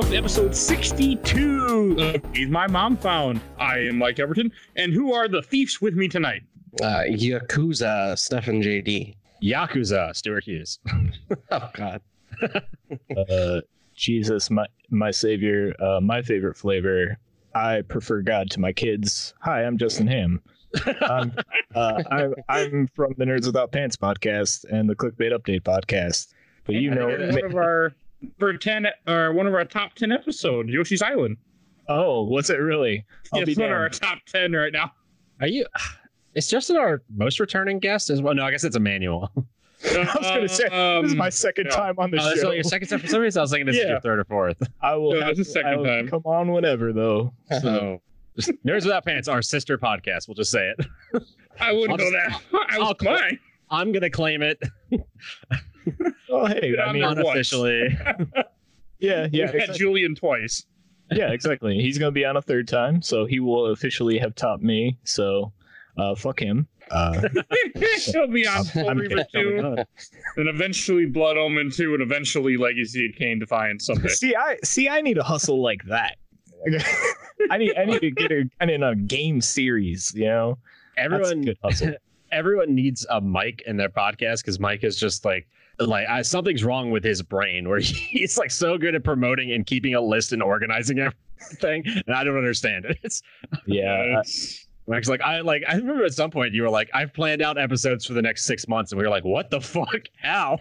welcome to episode 62 of Is My Mom Found. I am Mike Albertin, and who are the thieves with me tonight? Uh, Yakuza, Stefan JD. Yakuza, Stuart Hughes. Oh God. uh, Jesus, my my savior, uh, my favorite flavor. I prefer God to my kids. Hi, I'm Justin Hamm. I'm, uh, I'm I'm from the Nerds Without Pants podcast and the Clickbait Update podcast. But you know, one of our for 10 or one of our top 10 episodes, Yoshi's Island. oh, what's it really? I'll It's be one of our top 10 right now. Are you? Is Justin our most returning guest as well? No, I guess it's Emmanuel. I was gonna say this is Um, my second yeah. time on the Oh, show. only your second time. For some reason, I was thinking this is your third or fourth. I will. No, have, this is second I will time. Come on, whenever though. So, just Nerds Without Pants, our sister podcast. We'll just say it. I wouldn't I'll know just- that. I was I'll call- mine. I'm gonna claim it Oh, hey, I mean, unofficially. yeah, we yeah, had. Julian twice. yeah, exactly. He's gonna be on a third time, so he will officially have topped me. So, uh, fuck him. Uh, He'll be on Soul I'm Reaver 2, and eventually Blood Omen 2, and eventually Legacy of Kain Defiance someday. see, I see. I need a hustle like that. I need. I need to get a. I need a game series. You know, That's a Everyone, good hustle. everyone needs a mic in their podcast because Mike is just like like I, something's wrong with his brain where he's like so good at promoting and keeping a list and organizing everything, and I don't understand it. It's Yeah, uh, It's- Mike's like I like I remember at some point you were like I've planned out episodes for the next six months, and we were like, what the fuck? How?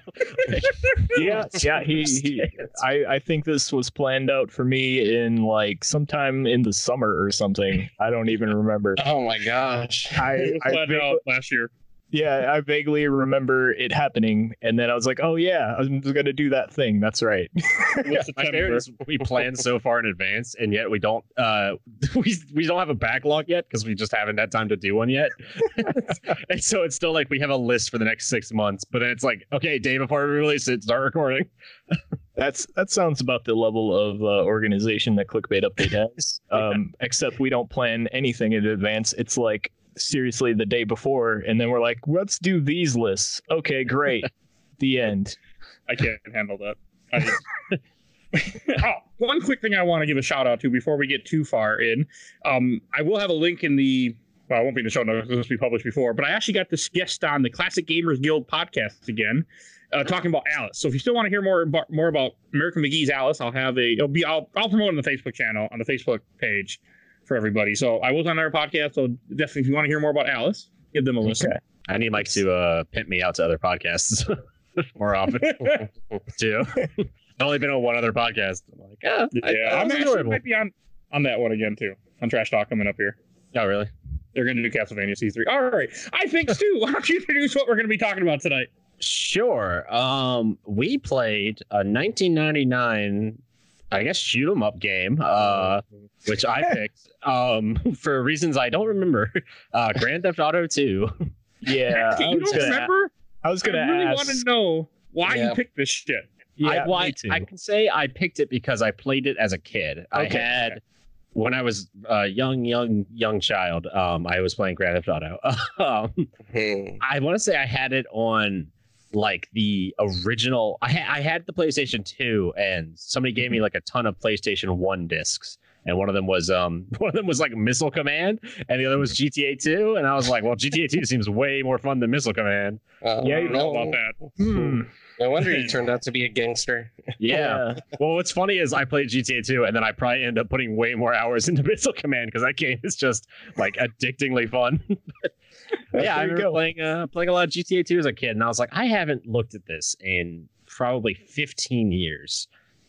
yeah, yeah. He, he I, I think this was planned out for me in like sometime in the summer or something. I don't even remember. Oh my gosh. I, it I planned vaguely- out last year. Yeah, I vaguely remember it happening, and then I was like, "Oh yeah, I'm just gonna do that thing." That's right. It My September. favorite is we plan so far in advance, and yet we don't. Uh, we we don't have a backlog yet because we just haven't had time to do one yet. and so it's still like we have a list for the next six months, but then it's like, okay, day before we release it, start recording. That's that sounds about the level of uh, organization that Clickbait Update has. Um, Except we don't plan anything in advance. It's like seriously the day before, and then we're like, "Let's do these lists." Okay, great. the end. I can't handle that. I- oh, one quick thing I want to give a shout out to before we get too far in. Um, I will have a link in the. Well, I won't be in the show notes. This will be published before, but I actually got this guest on the Classic Gamers Guild podcast again, uh, talking about Alice. So if you still want to hear more about more about American McGee's Alice, I'll have a. It'll be. I'll I'll promote it on the Facebook channel on the Facebook page for everybody. So I was on their podcast. So definitely, if you want to hear more about Alice, give them a listen. Okay. I need Mike to uh, pimp me out to other podcasts more often too. I've only been on one other podcast. I'm like, ah, I- Yeah, I'm was actually enjoyable. might be on on that one again too. On Trash Talk coming up here. Oh, really? They're going to do Castlevania C3. All right. I think, Stu, why don't you introduce what we're going to be talking about tonight? Sure. Um, we played a 1999, I guess, shoot 'em up game, uh, which I picked um, for reasons I don't remember. Uh, Grand Theft Auto 2. Yeah, I you was don't gonna, remember? I was gonna really ask. want to know why Yeah. you picked this shit. Yeah, I, well, me I, too. I can say I picked it because I played it as a kid. I had when I was a young, young, young child. Um, I was playing Grand Theft Auto. um, Hmm. I want to say I had it on like the original. I, ha- I had the PlayStation 2, and somebody gave me like a ton of PlayStation 1 discs. And one of them was um one of them was like Missile Command, and the other was GTA 2. And I was like, well, GTA 2 seems way more fun than Missile Command. Uh, Yeah, you Know about that? Hmm. No wonder you turned out to be a gangster. Yeah. well, what's funny is I played GTA 2, and then I probably end up putting way more hours into Missile Command because that game is just like addictingly fun. Yeah, I There remember go. playing uh, playing a lot of GTA 2 as a kid, and I was like, I haven't looked at this in probably 15 years.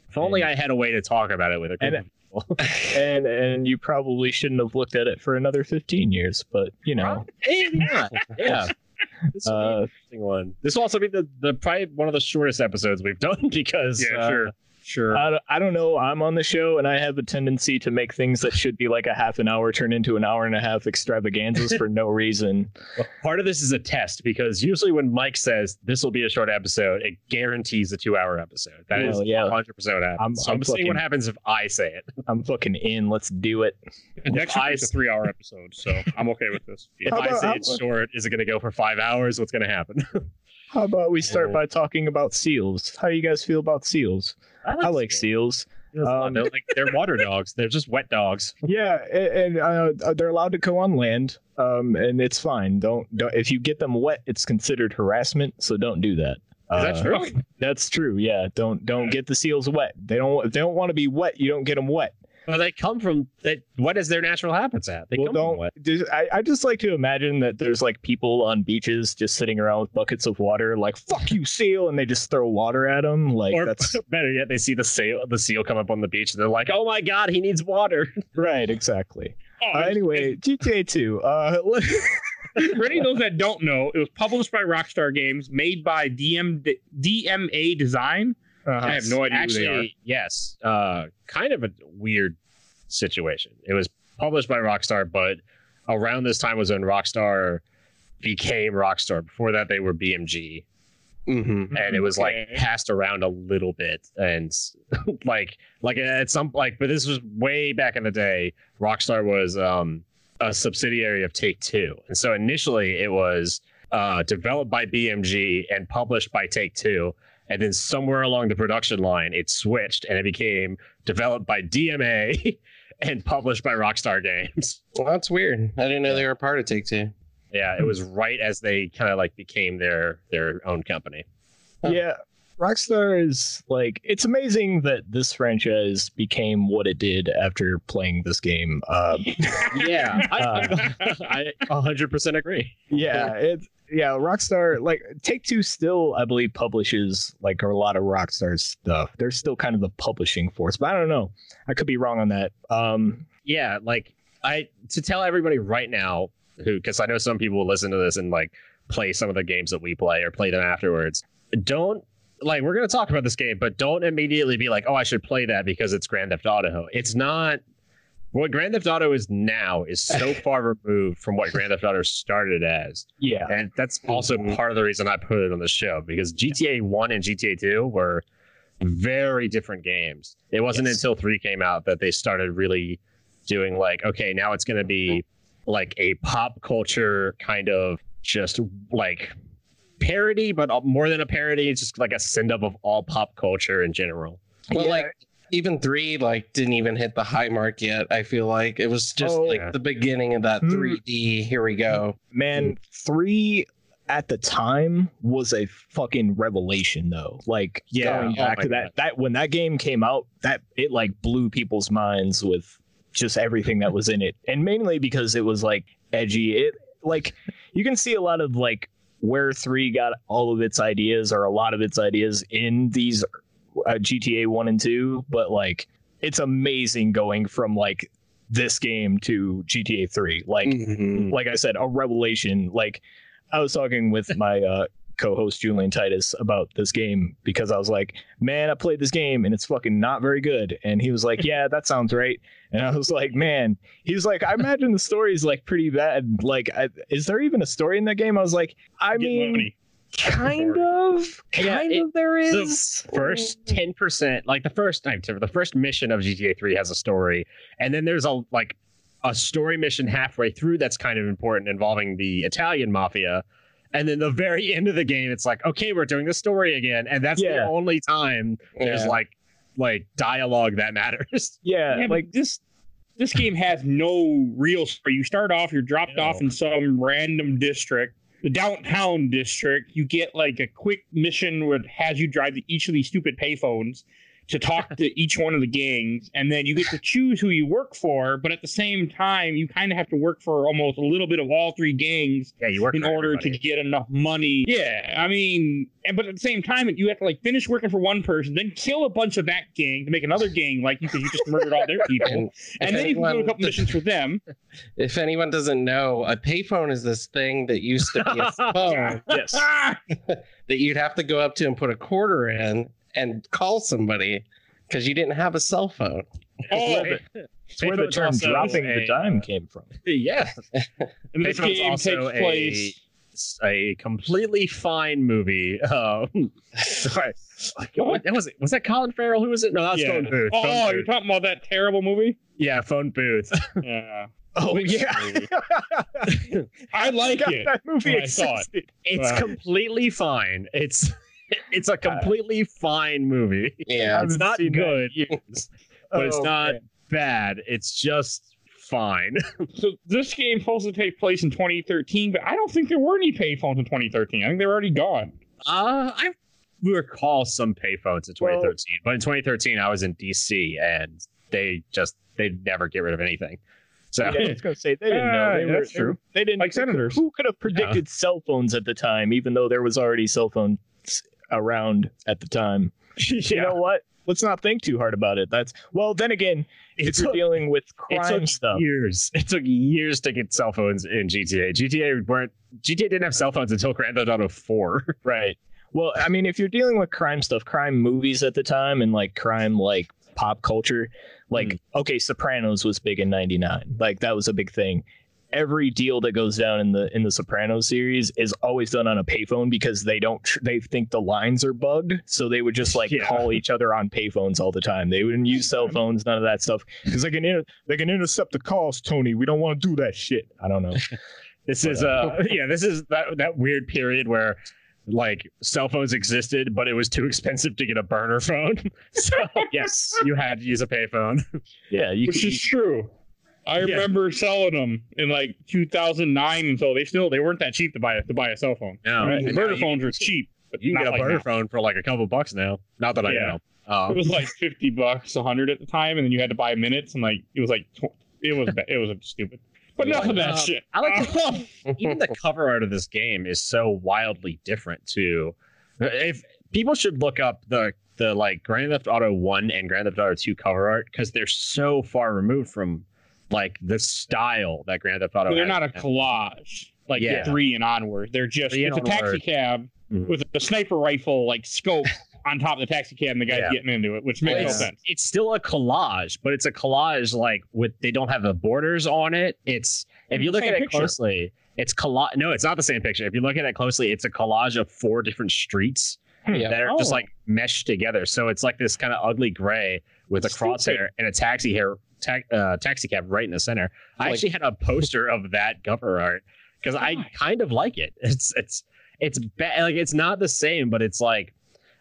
If only I had a way to talk about it with a group And- of people. and and you probably shouldn't have looked at it for another 15 years, but you know, Maybe not. Yeah. This will be an uh, interesting one. This will also be the, the probably one of the shortest episodes we've done because Yeah, uh, sure. Sure. I, don't- I don't know. I'm on the show, and I have a tendency to make things that should be like a half an hour turn into an hour and a half extravaganzas for no reason. Part of this is a test because usually when Mike says this will be a short episode, it guarantees a two-hour episode. That is Well, yeah. 100 percent what happens. I'm- so I'm, I'm seeing what happens if I say it. I'm fucking in. Let's do it. Next is a three hour episode, so I'm okay with this. If How I about- say it's short, is it going to go for five hours? What's going to happen? How about we start by talking about seals? How do you guys feel about seals? I like seals. Um, they're like they're water dogs. They're just wet dogs. Yeah, a- and uh, they're allowed to go on land, um, and it's fine. Don't, don't if you get them wet, it's considered harassment. So don't do that. Is that Uh, true? That's true. Yeah, don't don't get the seals wet. They don't they don't want to be wet. You don't get them wet. Well, they come from that. What is their natural habitat? They well, come from don't. wet. just- I, I just like to imagine that there's like people on beaches just sitting around with buckets of water, like "fuck you, seal," and they just throw water at them. Like Or that's better yet, they see the seal, the seal come up on the beach, and they're like, "Oh my god, he needs water." right. Exactly. Oh, Uh, anyway, GTA Two. Uh, For any of those that don't know, it was published by Rockstar Games, made by DM DMA Design. I have no idea Actually, who they are. yes, uh, kind of a weird situation. It was published by Rockstar, but around this time was when Rockstar became Rockstar. Before that, they were BMG, Mm-hmm. and it was like passed around a little bit, and like like at some like, but this was way back in the day. Rockstar was um, a subsidiary of Take Two, and so initially it was uh, developed by BMG and published by Take Two. And then somewhere along the production line, it switched and it became developed by DMA and published by Rockstar Games. Well, that's weird. I didn't know they were a part of Take Two. Yeah, it was right as they kind of like became their their own company. yeah rockstar is like it's amazing that this franchise became what it did after playing this game um Yeah, I hundred percent agree. yeah it's yeah rockstar like take two still i believe publishes like a lot of rockstar stuff they're still kind of the publishing force but i don't know i could be wrong on that um Yeah, like I to tell everybody right now who because I know some people will listen to this and like play some of the games that we play or play them afterwards. Don't like we're gonna talk about this game, but don't immediately be like, oh, I should play that because it's Grand Theft Auto. It's not. What Grand Theft Auto is now is so far removed from what Grand Theft Auto started as. yeah And that's also Mhm. part of the reason I put it on the show because GTA 1 and GTA 2 were very different games. It wasn't Yes. until 3 came out that they started really doing like, okay, now it's going to be like a pop culture kind of just like parody, but more than a parody, it's just like a send up of all pop culture in general. Well, Yeah. like even three, like didn't even hit the high mark yet. I feel like it was just Oh, like yeah. the beginning of that Hmm. 3D. Here we go. man three at the time was a fucking revelation though like Yeah. going Oh back my to that God. that when that game came out that it like blew people's minds with just everything that was in it and mainly because it was like edgy it like you can see a lot of like where three got all of its ideas or a lot of its ideas in these uh, gta 1 and 2 but like it's amazing going from like this game to gta 3 like Mhm. like I said, a revelation. Like I was talking with my uh, co-host Julian Titus about this game because I was like, "Man, I played this game and it's fucking not very good." And he was like, "Yeah, that sounds right." And I was like, "Man," he was like, "I imagine the story is like pretty bad. Like, I, is there even a story in that game?" I was like, "I Get mean, money. kind of, Yeah, kind it- of. There the first 10% like the first time the first mission of gta 3 has a story and then there's a like a story mission halfway through that's kind of important involving the italian mafia and then the very end of the game it's like okay we're doing the story again and that's the only time there's Yeah. like like dialogue that matters yeah, Yeah, like this this game has no real story. You start off, you're dropped No. off in some random district, the downtown district. You get like a quick mission where it has you drive to each of these stupid payphones to talk to each one of the gangs, and then you get to choose who you work for. But at the same time, you kind of have to work for almost a little bit of all three gangs yeah you work in order everybody. to get enough money. Yeah, I mean, and but at the same time, you have to like finish working for one person, then kill a bunch of that gang to make another gang like you because you just murdered all their people, And and then you can do a couple missions for them. If anyone doesn't know, a payphone is this thing that used to be a phone yes, that you'd have to go up to and put a quarter in and call somebody because you didn't have a cell phone. Oh, it's where the term also "dropping the dime" came from. yeah and this Payphone's game also takes a- place. a completely fine movie. Um, sorry, what, that was it. Was that Colin Farrell? Who was it? No, that's was Yeah. Phone Booth. Oh, Phone you're talking about that terrible movie? yeah, Phone Booth. Yeah, Oh Which yeah. I like God, it. that movie when I saw it. It's Wow. completely fine. It's it's a completely fine movie. Yeah. It's not good, years. but it's Oh, not man. bad. It's just fine. So this game supposed to take place in 2013, but I don't think there were any payphones in 2013. I think they were already gone. Uh, I recall some payphones in Well- 2013, but in 2013 I was in DC and they just they never get rid of anything. So Yeah, I was gonna say they didn't know. Yeah, They were, that's they true. They didn't. Like senators. Who could have predicted cell phones at the time, even though there was already cell phones around at the time? You know what? Let's not think too hard about it. That's well. Then again, it if you're took, dealing with it crime took stuff, years. It took years to get cell phones in GTA. GTA weren't GTA didn't have cell phones until Grand Theft Auto 4. right? Well, I mean, if you're dealing with crime stuff, crime movies at the time, and like crime like pop culture, like Mm. okay, Sopranos was big in '99. Like that was a big thing. Every deal that goes down in the in the Sopranos series is always done on a payphone because they don't tr- they think the lines are bugged, so they would just like Yeah. call each other on payphones all the time. They wouldn't use cell phones, none of that stuff, because they can inter- they can intercept the calls. Tony, we don't want to do that shit. I don't know. This is uh yeah, this is that that weird period where like cell phones existed, but it was too expensive to get a burner phone. So yes, you had to use a payphone. Yeah, you Which could, is true. I Yeah. remember selling them in like 2009, and so they still they weren't that cheap to buy to buy a cell phone. No, Right? The burner phones are cheap, but You can get a like burner now. phone for like a couple bucks now. Not that I Yeah. know. It Um, was like 50 bucks, 100 at the time, and then you had to buy minutes, and like it was like it was it was stupid. But enough of that shit. I like even the cover art of this game is so wildly different too. If people should look up the the like Grand Theft Auto One and Grand Theft Auto Two cover art because they're so far removed from like the style that Grand Theft Auto. they're not a collage like Yeah. three and onward. They're just Three it's a taxi onward. cab Mhm. with a sniper rifle like scope on top of the taxi cab, and the guy's Yeah. getting into it, which makes no sense. it's still a collage, but it's a collage like with they don't have the borders on it. It's if you look at it picture. closely, it's collage. No, it's not the same picture. If you look at it closely, it's a collage of four different streets Yeah. that are just Oh. like meshed together. So it's like this kind of ugly gray with a Stupid. crosshair and a taxi hair ta- uh, taxi cab right in the center. I Like- actually had a poster of that cover art because I kind of like it. It's it's it's bad. Like it's not the same, but it's like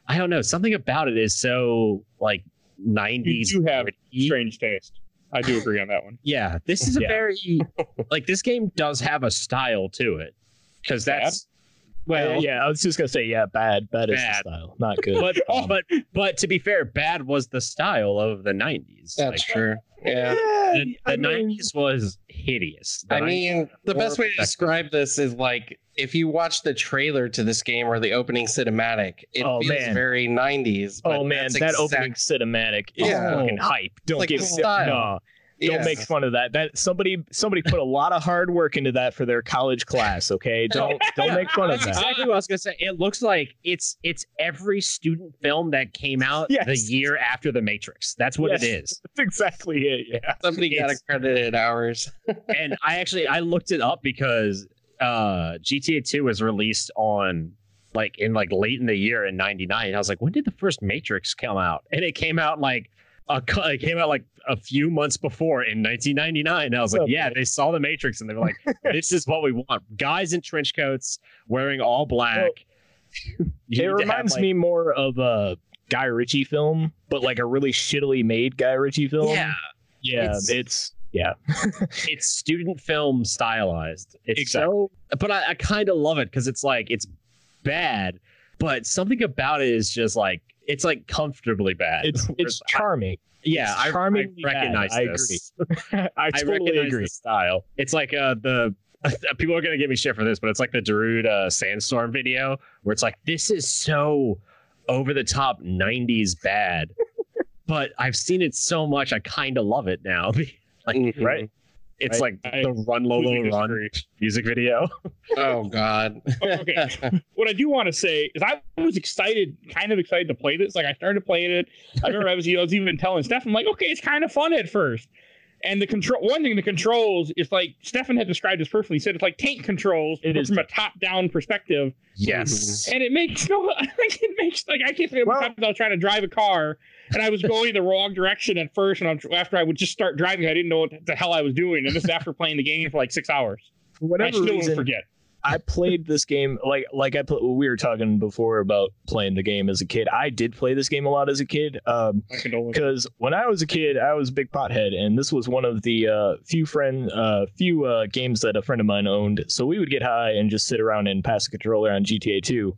I don't know. Something about it is so like You nineties. do have a strange taste. I do agree on that one. Yeah, this is a Yeah. very like this game does have a style to it because that's well, well yeah, I was just gonna say, yeah, bad, bad, is Bad. the style, not good. but Oh. but but to be fair, bad was the style of the nineties. That's true. Yeah. The, I mean- 90s was hideous. The I 90s mean, the best way to Horrible. describe this is like if you watch the trailer to this game or the opening cinematic, it Oh, feels man. very 90s. but oh man, that's that exact- opening cinematic is Yeah. fucking hype. Don't like get the style. no, don't Yes. make fun of that. That somebody somebody put a lot of hard work into that for their college class. Okay, don't don't make fun of that. exactly what I was gonna say. It looks like it's it's every student film that came out Yes. the year after The Matrix. That's what Yes. it is. That's exactly it. Yeah. Somebody got It's- accredited hours. and I actually I looked it up because uh GTA 2 was released on like in like late in the year in 99 i was like when did the first matrix come out and it came out like a, it came out like a few months before in 1999 and i was like Okay. yeah they saw the matrix and they were like this is what we want guys in trench coats wearing all black You It reminds like- me more of a Guy Ritchie film, but like a really shittily made Guy Ritchie film. yeah yeah. It's- It's, yeah. it's student film stylized. It's Exactly. so, but I, I kind of love it because it's like it's bad, but something about it is just like it's like comfortably bad. It's it's Whereas I- charming. yeah, it's I, I charmingly bad. recognize I this. I I totally recognize agree. the style. It's like uh the people are gonna give me shit for this, but it's like the Darude uh, Sandstorm video where it's like this is so over the top '90s bad, but I've seen it so much, I kind of love it now. like Mhm. Right. It's Right. like I the Run Lola Run disagree. music video. Oh God. Okay. what I do want to say is I was excited, kind of excited to play this. Like I started playing it. I remember I was, I was even telling Steph, I'm like, okay, it's kind of fun at first. And the control, one thing, the controls is like Stefan had described this perfectly. He said it's like tank controls It but is. from a top-down perspective, Yes. Mm-hmm. and it makes no, like it makes like I can't think of Well- times I was trying to drive a car and I was going the wrong direction at first, and I'm, after I would just start driving, I didn't know what the hell I was doing, and this is after playing the game for like six hours. For I still reason, don't forget. I played this game like like I pl- we were talking before about playing the game as a kid. I did play this game a lot as a kid. Um, because when I was a kid, I was a big pothead, and this was one of the uh, few friend, uh, few uh, games that a friend of mine owned. So we would get high and just sit around and pass a controller on GTA 2.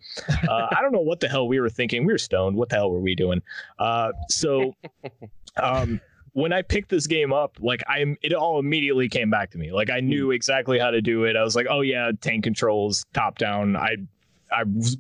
Uh, I don't know what the hell we were thinking. We were stoned. What the hell were we doing? Uh, so, um, when I picked this game up, like I'm, it all immediately came back to me. Like I knew exactly how to do it. I was like, oh yeah, tank controls, top down. I, I was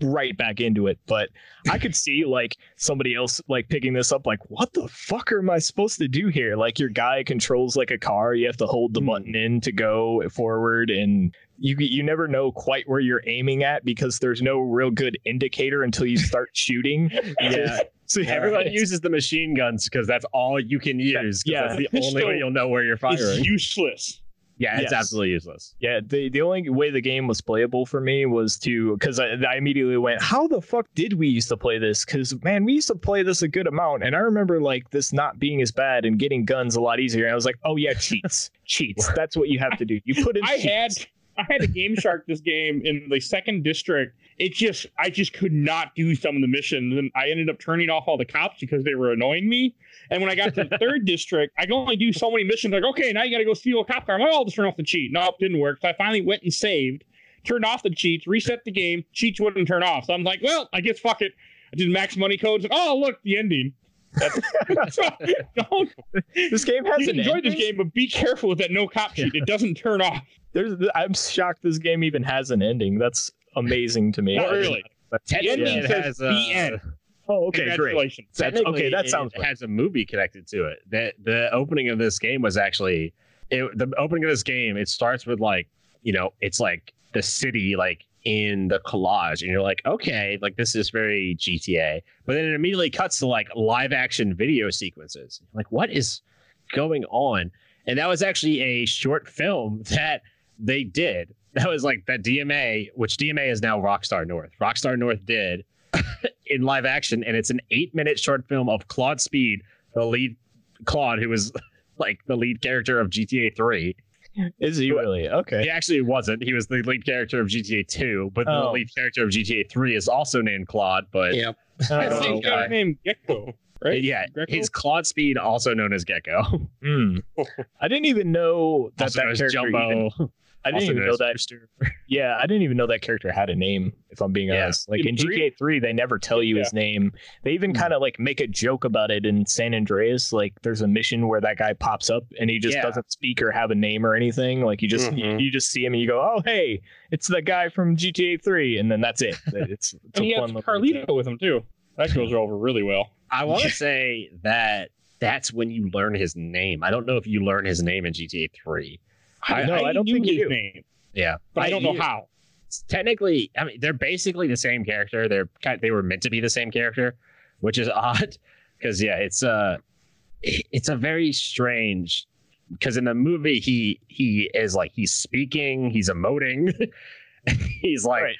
right back into it. But I could see like somebody else like picking this up, like, what the fuck am I supposed to do here? Like your guy controls like a car, you have to hold the Hmm. button in to go forward, and you you never know quite where you're aiming at because there's no real good indicator until you start shooting. Yeah. So yeah, Everyone it's- uses the machine guns because that's all you can use. 'cause Yeah. that's the Pistol only way you'll know where you're It's firing. useless. yeah, it's Yes. absolutely useless. Yeah, the the only way the game was playable for me was to because I, I immediately went, how the fuck did we used to play this? Because man, we used to play this a good amount, and I remember like this not being as bad and getting guns a lot easier. And I was like, oh yeah, cheats, cheats. That's what you have to do. You put in. I had cheats. I had a game shark this game in the second district. It just I just could not do some of the missions, and I ended up turning off all the cops because they were annoying me. And when I got to the third district, I could only do so many missions. Like, okay, now you got to go steal a cop car. I'm like, oh, I'll just turn off the cheat. Nope, didn't work. So I finally went and saved, turned off the cheats, reset the game. Cheats wouldn't turn off. So I'm like, well, I guess fuck it. I did max money codes. And, Oh, look, the ending. So, This game has you enjoy this game, but be careful with that no cop cheat. It doesn't turn off. There's, I'm shocked this game even has an ending. That's amazing to me. Not really. But The ending technically, it says has the uh, end. Oh, okay, great. That's- okay, that it sounds right. has a movie connected to it. The the opening of this game was actually it, the opening of this game. It starts with like you know it's like the city like in the collage, and you're like, okay, like this is very GTA. But then it immediately cuts to like live action video sequences. Like, what is going on? And that was actually a short film that they did. That was like that DMA, which DMA is now Rockstar North. Rockstar North did in live action, and it's an eight minute short film of Claude Speed, the lead Claude, who was like the lead character of GTA 3. Is he really? Okay. He actually wasn't. He was the lead character of GTA 2, but the Oh. lead character of GTA 3 is also named Claude. But Yep. Oh, I don't think know guy's why. name Gecko, right? yeah, Greco? his Claude Speed, also known as Gecko, hmm. I didn't even know that also known that as character. even- Jumbo. I didn't even know that. Yeah, I didn't even know that character had a name. If I'm being Yeah. honest, like In in GTA 3, they never tell you his name. They even Hmm. kind of like make a joke about it in San Andreas. Like, there's a mission where that guy pops up and he just Yeah. doesn't speak or have a name or anything. Like, you just you, Mhm. you just see him and you go, "Oh, hey, it's the guy from GTA 3," and then that's it. It's, it's and he a has fun little- Carlito with him too. That goes over really well. I want to say that that's when you learn his name. I don't know if you learn his name in GTA 3. I- no, I don't think you his do. name, Yeah, but I don't know you- how. technically i mean they're basically the same character they're kind they were meant to be the same character which is odd because yeah it's a it's a very strange because in the movie he he is like he's speaking he's emoting he's like Right.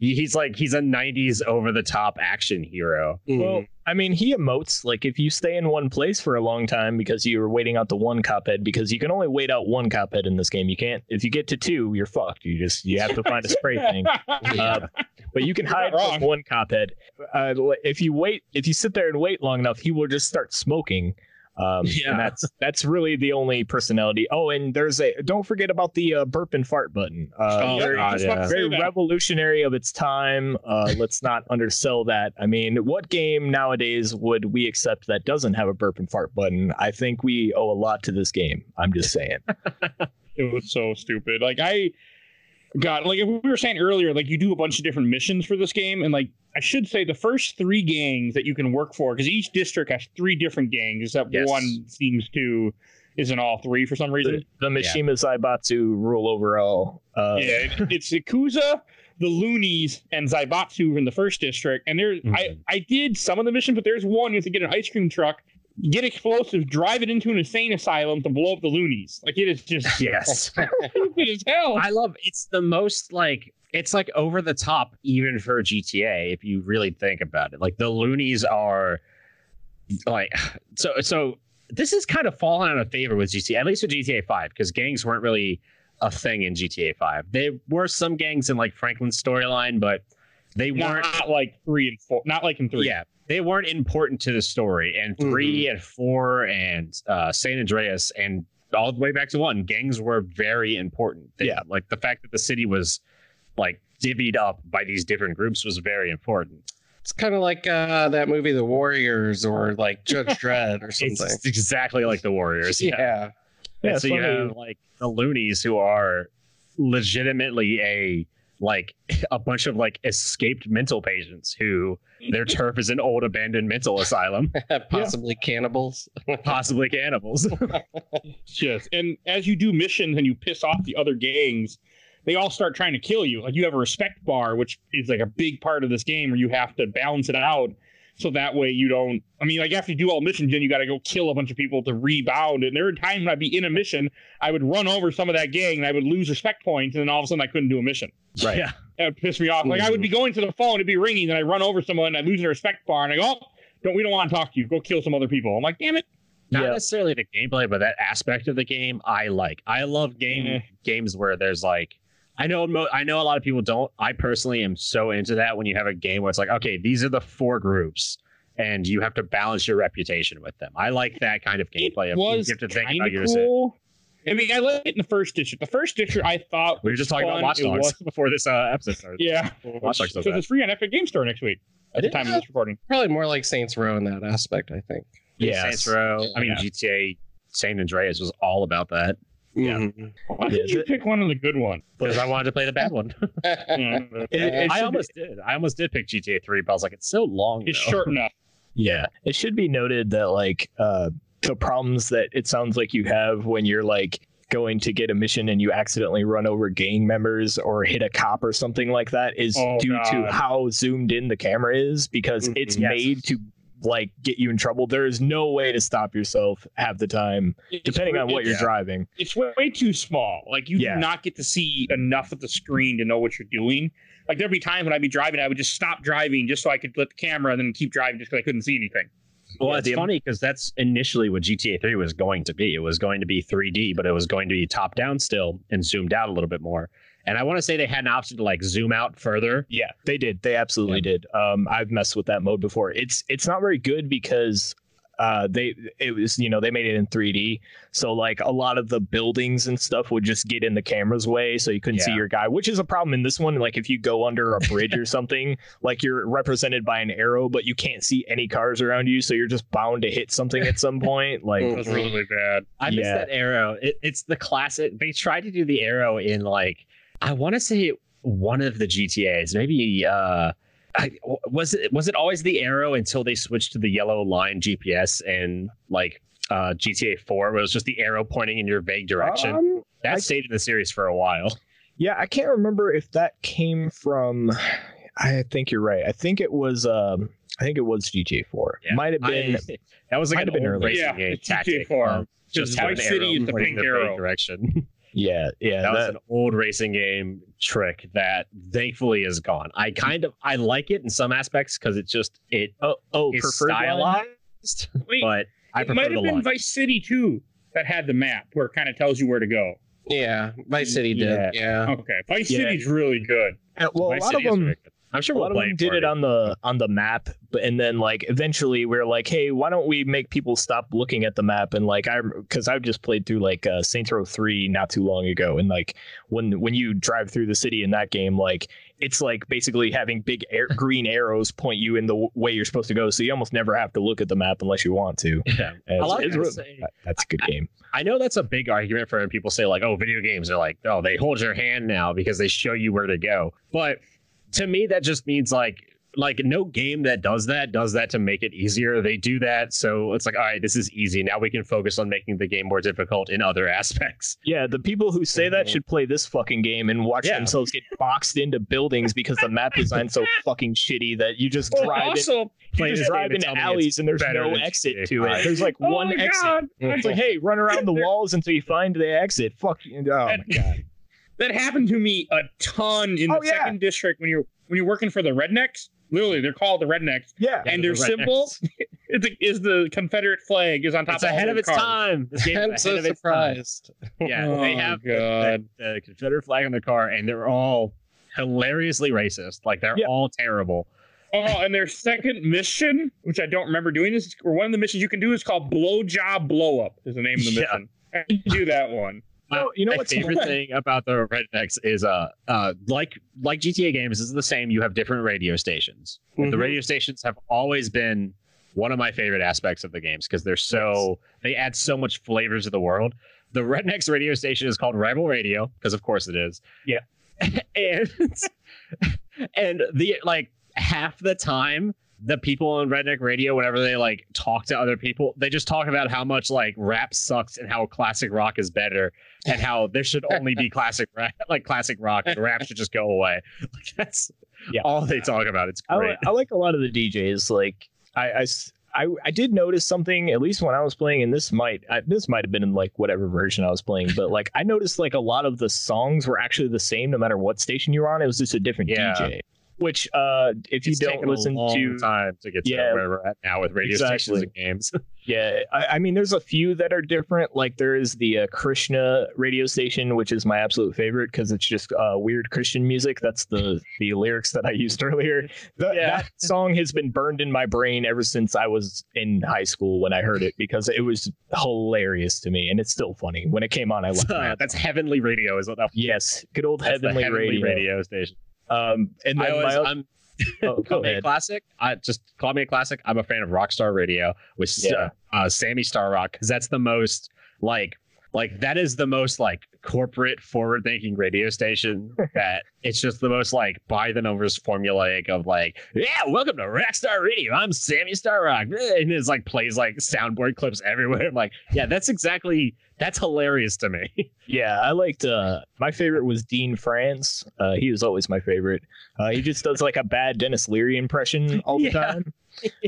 He- he's like he's a 90s over the top action hero Well, I mean, he emotes like if you stay in one place for a long time because you were waiting out the one cop head because you can only wait out one cop head in this game. You can't if you get to two, you're fucked. You just you have to find a spray thing. Uh, but you can hide from one cop head. Uh, if you wait, if you sit there and wait long enough, he will just start smoking. Um, Yeah. and that's that's really the only personality. Oh, and there's a don't forget about the uh, burp and fart button. Uh, Oh, very, God, just about to yeah. very revolutionary of its time. Uh, let's not undersell that. I mean, what game nowadays would we accept that doesn't have a burp and fart button? I think we owe a lot to this game. I'm just saying. it was so stupid. Like I got like we were saying earlier, like you do a bunch of different missions for this game, and like I should say the first three gangs that you can work for, because each district has three different gangs, except Yes. one seems to is in all three for some reason. The, the Mishima Zaibatsu rule over all. Uh, yeah, it- it's Yakuza, the Loonies, and Zaibatsu in the first district. And there, I Mhm. I did some of the missions, but there's one you have to get an ice cream truck, get explosives, drive it into an insane asylum to blow up the Loonies. Like it is just yes stupid as hell. I love it's the most like it's like over the top even for GTA if you really think about it. Like the loonies are like so so this is kind of fallen out of favor with GTA at least with GTA 5 because gangs weren't really a thing in GTA 5. There were some gangs in like Franklin's storyline, but they weren't. Not like three and four. Not like in three. Yeah, they weren't important to the story. And 3 and four and uh, San Andreas and all the way back to one, gangs were very important. They- Yeah. like the fact that the city was like divvied up by these different groups was very important. It's kind of like uh, that movie, The Warriors, or like Judge Dredd, or something. It's exactly like the Warriors. Yeah. yeah. Yeah, And so you have like the loonies who are legitimately a like a bunch of like escaped mental patients who their turf is an old abandoned mental asylum, Possibly cannibals. possibly cannibals. Yes, and as you do missions and you piss off the other gangs, they all start trying to kill you. Like you have a respect bar, which is like a big part of this game where you have to balance it out. So that way you don't. I mean, like after you do all missions, then you got to go kill a bunch of people to rebound. And there were times when I'd be in a mission, I would run over some of that gang and I would lose respect points, and then all of a sudden I couldn't do a mission. Right. Yeah. That would piss me off. Like I would be going to the phone, it'd be ringing, and I run over someone, and I lose their respect bar, and I go, oh, "Don't we don't want to talk to you? Go kill some other people." I'm like, "Damn it!" Not Yeah. necessarily the gameplay, but that aspect of the game I like. I love game Mhm. games where there's like I know mo- I know a lot of people don't. I personally am so into that when you have a game where it's like, okay, these are the four groups and you have to balance your reputation with them. I like that kind of gameplay. It was you have to think kind about of yourself. cool. I mean, I liked it in the first district. The first district, I thought We were just talking fun. about Watch It Dogs was- before this uh, episode started. Yeah, Watch Dogs does because that. it's free on Epic Game Store next week at the time of this recording. Probably more like Saints Row in that aspect, I think. Yeah, Saints Row. I mean, Yeah. GTA San Andreas was all about that Yeah. Mhm. Why Yeah, did you the- pick one of the good ones? because I wanted to play the bad one. Yeah, It- it I should almost did. I almost did pick GTA 3, but I was like, it's so long. it's though. short enough. Yeah. It should be noted that like uh the problems that it sounds like you have when you're like going to get a mission and you accidentally run over gang members or hit a cop or something like that is Oh, due to how zoomed in the camera is because Mhm. it's Yes. made to like get you in trouble. There is no way to stop yourself half the time, It's depending on what you're driving. It's way, way too small. Like you Yeah. do not get to see enough of the screen to know what you're doing. Like there'd be times when I'd be driving, I would just stop driving just so I could let the camera and then keep driving just because I couldn't see anything. Well, Yeah, it's funny because that's initially what GTA 3 was going to be. It was going to be 3D, but it was going to be top down still and zoomed out a little bit more. And I want to say they had an option to like zoom out further. Yeah, they did. They absolutely did. Um, I've messed with that mode before. It's it's not very good because uh, they it was you know they made it in 3D, so like a lot of the buildings and stuff would just get in the camera's way, so you couldn't see your guy, which is a problem in this one. Like if you go under a bridge or something, like you're represented by an arrow, but you can't see any cars around you, so you're just bound to hit something at some point. Like It was really, really bad. I miss Yeah. that arrow. It, it's the classic. They tried to do the arrow in like, I want to say one of the GTAs, maybe. uh I, was it was it always the arrow until they switched to the yellow line GPS and like uh GTA 4 where it was just the arrow pointing in your vague direction. Um, that I- stayed in the series for a while. Yeah, I can't remember if that came from. I think you're right. I think it was. Um, I think it was GTA 4. Yeah. Might have been. I- that was like might an have been old early. racing Yeah, it's tactic. GTA 4. um, just Vice have City arrow is the pink in arrow. direction. yeah, yeah. that was that- an old racing game trick that thankfully is gone. I kind of I like it in some aspects because it's just it oh, oh, is preferred line? stylized, Wait, but I it might have been line. Vice City too that had the map where it kind of tells you where to go. Yeah, Vice City did. Yeah. Okay, Vice Yeah. City's really good. Uh, well, a lot City of is them. I'm sure a we'll lot of them did it on the on the map, but and then like eventually we're like, hey, why don't we make people stop looking at the map? And like I, because I've just played through like uh, Saints Row three not too long ago, and like when when you drive through the city in that game, like it's like basically having big air, green arrows point you in the w- way you're supposed to go, so you almost never have to look at the map unless you want to. Yeah. And A it's- lot of it's say- that's a good game. I know that's a big argument for when people say like, oh, video games are like, oh, they hold your hand now because they show you where to go. But to me, that just means like like no game that does that does that to make it easier. They do that so it's like, all right, this is easy. Now we can focus on making the game more difficult in other aspects. Yeah, the people who say that Mhm. should play this fucking game and watch Yeah. themselves get boxed into buildings because the map design's so fucking shitty that you just Well, drive in also, Play you just drive into alleys and there's no exit GTA to it. 5. There's like oh one exit. God, It's like, hey, run around the walls until you find the exit. Fuck you. Oh my god. That happened to me a ton in Oh, the yeah. second district when you're when you're working for the rednecks. Literally, they're called the rednecks, Yeah. and their the symbol rednecks. is is the Confederate flag is on top It's of ahead of its cars. time. This game is I'm so of its surprised. Yeah, Oh, they have the, God. the, the Confederate flag on their car, and they're all hilariously racist. Like they're Yeah. all terrible. Oh, and their second mission, which I don't remember doing this, or one of the missions you can do is called Blow Job Blow Up. Is the name of the Yeah. mission. I do that one. Oh, you know My what's favorite thing about the rednecks is uh uh like like GTA games is the same. You have different radio stations. The Mhm. radio stations have always been one of my favorite aspects of the games because they're so they add so much flavor to the world. The Rednecks radio station is called Rebel Radio because of course it is. Yeah. and and the like half the time the people on redneck radio whenever they like talk to other people they just talk about how much like rap sucks and how classic rock is better and how there should only be classic rap like classic rock and rap should just go away like that's Yeah. all they talk about it's I, great li- I like a lot of the DJs. Like I, I, I did notice something at least when I was playing, and this might I, this might have been in like whatever version I was playing, but like I noticed like a lot of the songs were actually the same no matter what station you're on. It was just a different Yeah. DJ. Which uh, if you it's don't taken listen a long to time to get to Yeah. where we're at now with radio stations and games Yeah, I, I mean, there's a few that are different. Like there is the uh, Krishna radio station, which is my absolute favorite because it's just uh, weird Christian music. That's the the lyrics that I used earlier. Th- Yeah. That song has been burned in my brain ever since I was in high school when I heard it because it was hilarious to me, and it's still funny. When it came on, I loved it. that's heavenly radio is what that Yes, good old heavenly, heavenly radio. radio station Um, and I always, my oth- I'm oh, call me a classic. I just call me a classic. I'm a fan of Rockstar Radio with Yeah. uh, uh, Sammy Starrock because that's the most like like that is the most like corporate forward thinking radio station that it's just the most like by the numbers formulaic of like yeah welcome to Rockstar Radio I'm Sammy Starrock and it's like plays like soundboard clips everywhere I'm like yeah that's exactly that's hilarious to me Yeah, I liked. Uh, my favorite was Dean France. Uh, he was always my favorite. Uh, he just does like a bad Denis Leary impression all the Yeah. time,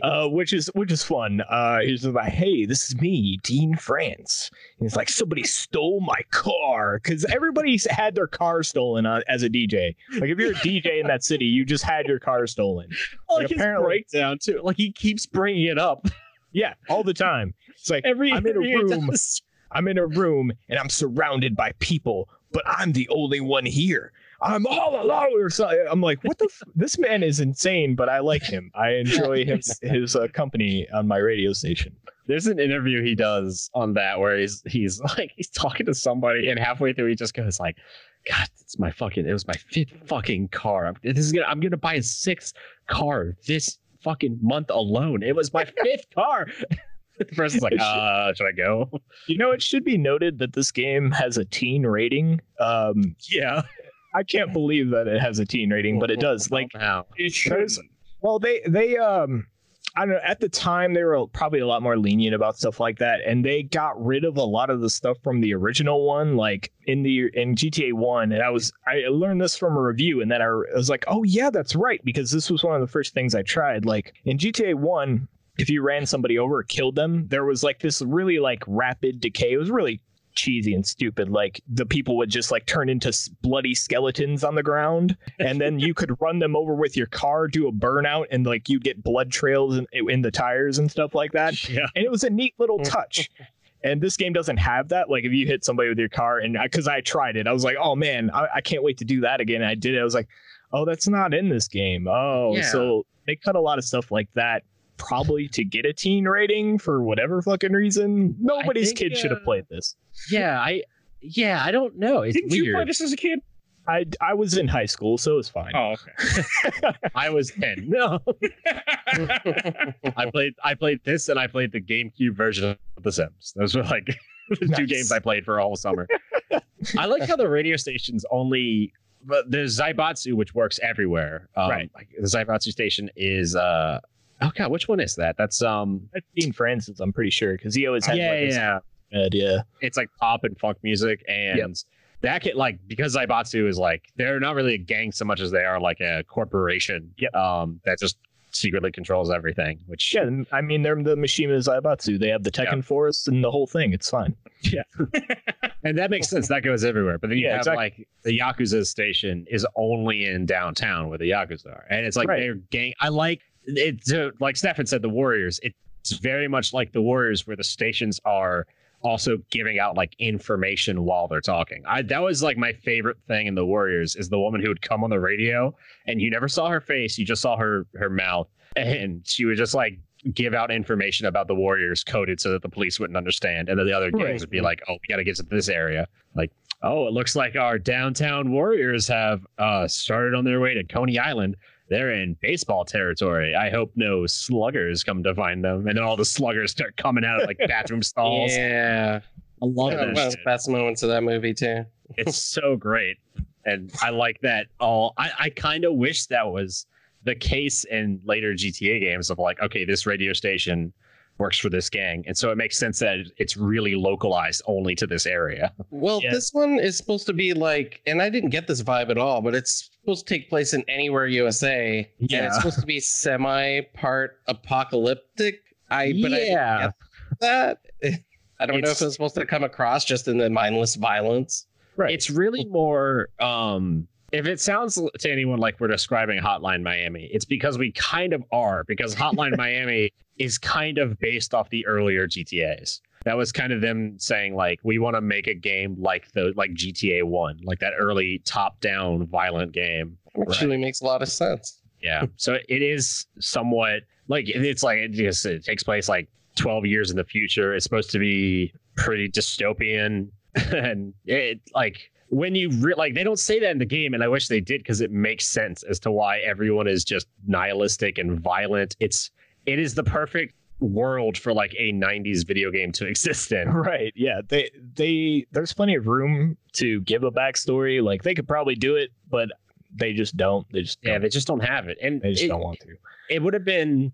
uh, which is which is fun. Uh, he's just like, "Hey, this is me, Dean France." And he's like, "Somebody stole my car," because everybody's had their car stolen uh, as a DJ. Like if you're a DJ in that city, you just had your car stolen. like Like, his apparently- breakdown too like he keeps bringing it up Yeah, all the time. It's like every I'm in a room. does. I'm in a room and I'm surrounded by people, but I'm the only one here. I'm all alone or something. I'm like, what the? F-? This man is insane, but I like him. I enjoy his his uh, company on my radio station. There's an interview he does on that where he's he's like he's talking to somebody and halfway through he just goes like, God, it's my fucking it was my fifth fucking car. I'm, this is gonna I'm gonna buy a sixth car this fucking month alone. It was my fifth car. the person's like, uh, should I go? You know, it should be noted that this game has a teen rating. Um, Yeah, I can't believe that it has a teen rating, but it does. Like, Wow. It should. Well, they they um I don't know. At the time, they were probably a lot more lenient about stuff like that, and they got rid of a lot of the stuff from the original one, like in the in GTA One. And I was I learned this from a review, and then I was like, oh yeah, that's right, because this was one of the first things I tried. Like in GTA One, if you ran somebody over or killed them, there was like this really like rapid decay. It was really cheesy and stupid. Like the people would just like turn into bloody skeletons on the ground, and then you could run them over with your car, do a burnout, and like you'd get blood trails in, in the tires and stuff like that. Yeah. And it was a neat little touch. And this game doesn't have that. Like if you hit somebody with your car, and because I, tried it, I was like, oh man, I, I can't wait to do that again. And I did it. I was like, oh, that's not in this game. Oh, Yeah. so they cut a lot of stuff like that. Probably to get a teen rating for whatever fucking reason. Nobody's think, kid should have uh, played this. Yeah, I yeah, I don't know. It's Didn't you play this as a kid? I, I was in high school, so it was fine. Oh, okay. I was 10. No. I played I played this and I played the GameCube version of The Sims. Those were like the two games I played for all summer. I like how the radio stations only but there's Zaibatsu, which works everywhere. Um, Right. like, the Zaibatsu station is uh oh god, which one is that? That's um That's Dean Francis, I'm pretty sure, because he always had yeah, like yeah. head, yeah. It's like pop and funk music and Yep. that can like because Zaibatsu is like they're not really a gang so much as they are like a corporation Yep. um that just secretly controls everything, which Yeah, I mean, they're the Mishima Zaibatsu. They have the Tekken Force and the whole thing. It's fine. Yeah. and that makes sense. That goes everywhere. But then you Yeah, have exactly. like the Yakuza station is only in downtown where the Yakuza are. And it's like Right. they're gang. I like it. To, like Stefan said, the Warriors, it's very much like the Warriors, where the stations are also giving out like information while they're talking. I that was like my favorite thing in the Warriors is the woman who would come on the radio and you never saw her face, you just saw her her mouth, and she would just like give out information about the Warriors coded so that the police wouldn't understand, and then the other gangs Right. would be like, "Oh, we got to get to this area." Like, "Oh, it looks like our downtown Warriors have uh, started on their way to Coney Island." They're in baseball territory. I hope no sluggers come to find them. And then all the sluggers start coming out of like bathroom stalls. Yeah. I love Yeah, one of the best moments of that movie too. It's so great. And I like that all I, I kind of wish that was the case in later GTA games of like, okay, this radio station works for this gang. And so it makes sense that it's really localized only to this area. Well, Yeah. this one is supposed to be like, and I didn't get this vibe at all, but it's supposed to take place in anywhere USA. And Yeah. it's supposed to be semi part apocalyptic. I but I didn't yeah. get that. I don't know if it's supposed to come across just in the mindless violence. Right. It's really more um if it sounds to anyone like we're describing Hotline Miami, it's because we kind of are, because Hotline Miami is kind of based off the earlier GTAs. That was kind of them saying like we want to make a game like the like GTA 1, like that early top-down violent game. Actually makes a lot of sense. Yeah. So it is somewhat like it's like it just it takes place like 12 years in the future. It's supposed to be pretty dystopian and it like when you re- like they don't say that in the game and I wish they did because it makes sense as to why everyone is just nihilistic and violent. It's it is the perfect world for like a 90s video game to exist in. Right. Yeah. They they there's plenty of room to give a backstory. Like they could probably do it, but they just don't. They just Yeah, don't. they just don't have it. And they just it- don't want to. it would have been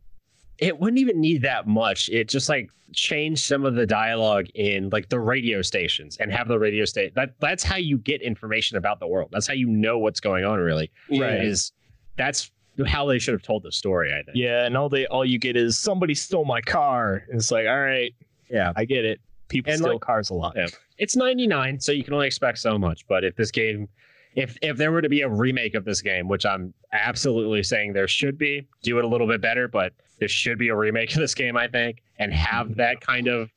it wouldn't even need that much it just like change some of the dialogue in like the radio stations and have the radio station that that's how you get information about the world that's how you know what's going on really Right. is that's how they should have told the story i think Yeah, and all they all you get is somebody stole my car. It's like, all right, yeah I get it. People And, steal like- cars a lot. Yeah. it's 99 so you can only expect so much but if this game if if there were to be a remake of this game which i'm absolutely saying there should be do it a little bit better but there should be a remake of this game i think and have that kind of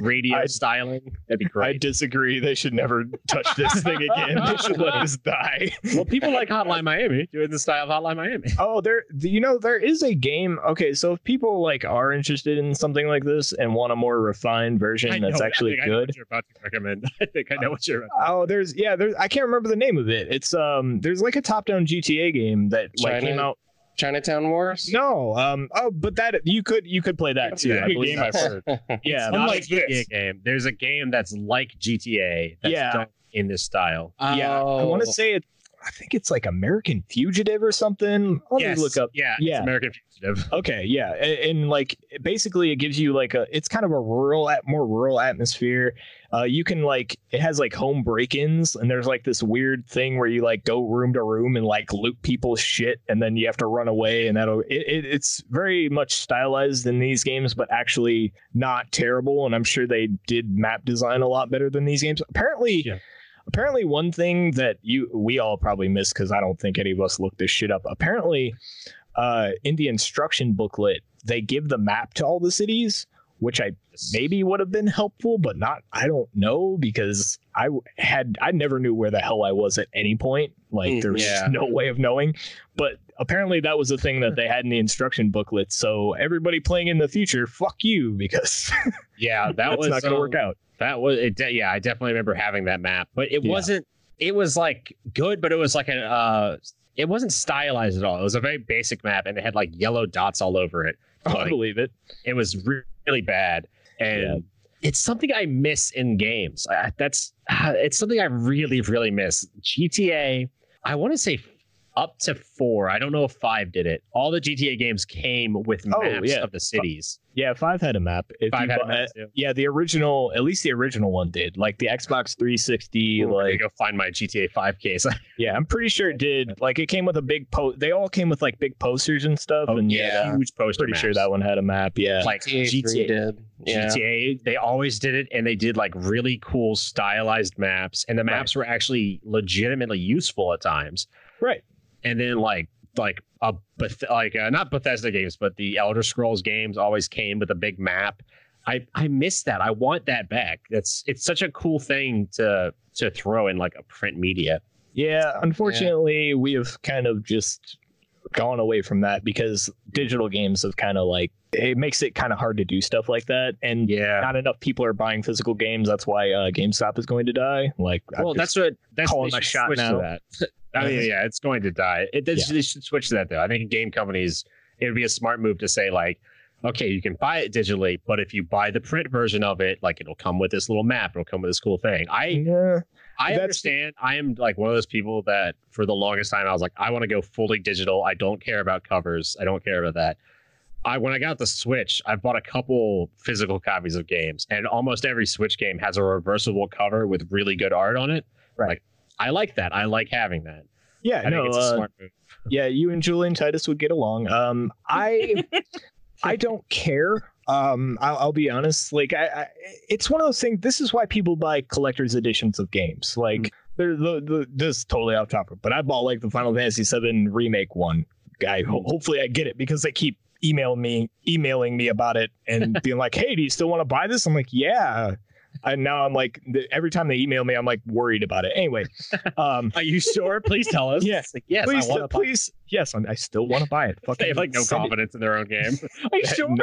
radio I- styling that'd be great. I disagree. They should never touch this thing again. They should let this die. well people like hotline miami do it in the style of hotline miami Oh, there. You know, there is a game. Okay, so if people like are interested in something like this and want a more refined version know- that's actually think I know good, you're about to recommend i think i know what you're about Oh, there's yeah, there's I can't remember the name of it. It's um there's like a top-down GTA game that like came out. Chinatown Wars? No, um oh, but that you could you could play that too. Yeah, I believe. game I've heard. Yeah, It's not Unlike a GTA this. game there's a game that's like gta that's Yeah. done in this style yeah. I Oh. want to say it. I think it's like American Fugitive or something. Let yes. me look up. yeah Yeah. it's american fugitive Okay, yeah, and, and like basically it gives you like a it's kind of a rural at more rural atmosphere. Uh, you can like it has like home break-ins and there's like this weird thing where you like go room to room and like loot people's shit and then you have to run away and that'll it, it, it's very much stylized in these games but actually not terrible and I'm sure they did map design a lot better than these games. Apparently. Yeah. Apparently, one thing that you we all probably missed because I don't think any of us looked this shit up. Apparently, uh, in the instruction booklet, they give the map to all the cities, which I maybe would have been helpful, but not. I don't know because I had I never knew where the hell I was at any point. Like Mm, there was yeah. no way of knowing. But apparently, that was the thing that they had in the instruction booklet. So everybody playing in the future, fuck you because yeah that that's was not going to um, work out. That was it. Yeah, I definitely remember having that map, but it Yeah. wasn't. It was like good, but it was like an. Uh, it wasn't stylized at all. It was a very basic map, and it had like yellow dots all over it. I believe it. it was re- really bad, and Yeah. it's something I miss in games. I, that's uh, it's something I really, really miss. GTA. I want to say up to four. I don't know if five did it. All the GTA games came with Oh, maps yeah. of the cities. Yeah, five had a map. If Five you had a map, uh, too. yeah, the original, at least the original one did. Like the Xbox 360, Ooh, I gotta like go find my GTA Five case. yeah, I'm pretty sure it did. Like it came with a big post. They all came with like big posters and stuff. Oh, and yeah. huge poster. pretty sure that one had a map. Yeah, like GTA, GTA, did. Yeah. GTA, they always did it, and they did like really cool stylized maps, and the maps were actually legitimately useful at times. Right. And then like like a Beth- like uh, not Bethesda games, but the Elder Scrolls games always came with a big map. I I miss that. I want that back. That's it's such a cool thing to to throw in like a print media. Yeah, unfortunately, we have kind of just gone away from that because digital games have kind of like it makes it kind of hard to do stuff like that, and Yeah. not enough people are buying physical games. That's why uh, GameStop is going to die. Like, Well, just- that's what that's calling they my should shot switch now. To that. I mean, yeah, it's going to die. It they, Yeah. they should switch to that though. I think game companies it would be a smart move to say like, okay, you can buy it digitally, but if you buy the print version of it, like it'll come with this little map, it'll come with this cool thing. I yeah, I understand. I am like one of those people that for the longest time I was like, I want to go fully digital. I don't care about covers. I don't care about that. I when I got the Switch, I bought a couple physical copies of games, and almost every Switch game has a reversible cover with really good art on it. Right. Like, I like that. I like having that. yeah. I no, think it's a uh, smart move. yeah, you and Julian Titus would get along. Um, I I don't care. Um, I'll, I'll be honest. Like, I, I, it's one of those things. This is why people buy collector's editions of games. Like, they're the, the this is totally off topic, but I bought like the Final Fantasy VII remake one. Guy, ho- hopefully I get it because they keep emailing me, emailing me about it, and being like, "Hey, do you still want to buy this?" I'm like, "Yeah." I, now I'm like, every time they email me, I'm like worried about it. Anyway, um, are you sure? Please tell us. Yeah. Like, yes, please, I please. It. Yes, I'm, i still want to buy it. Fucking they have like no confidence it. in their own game. are you sure?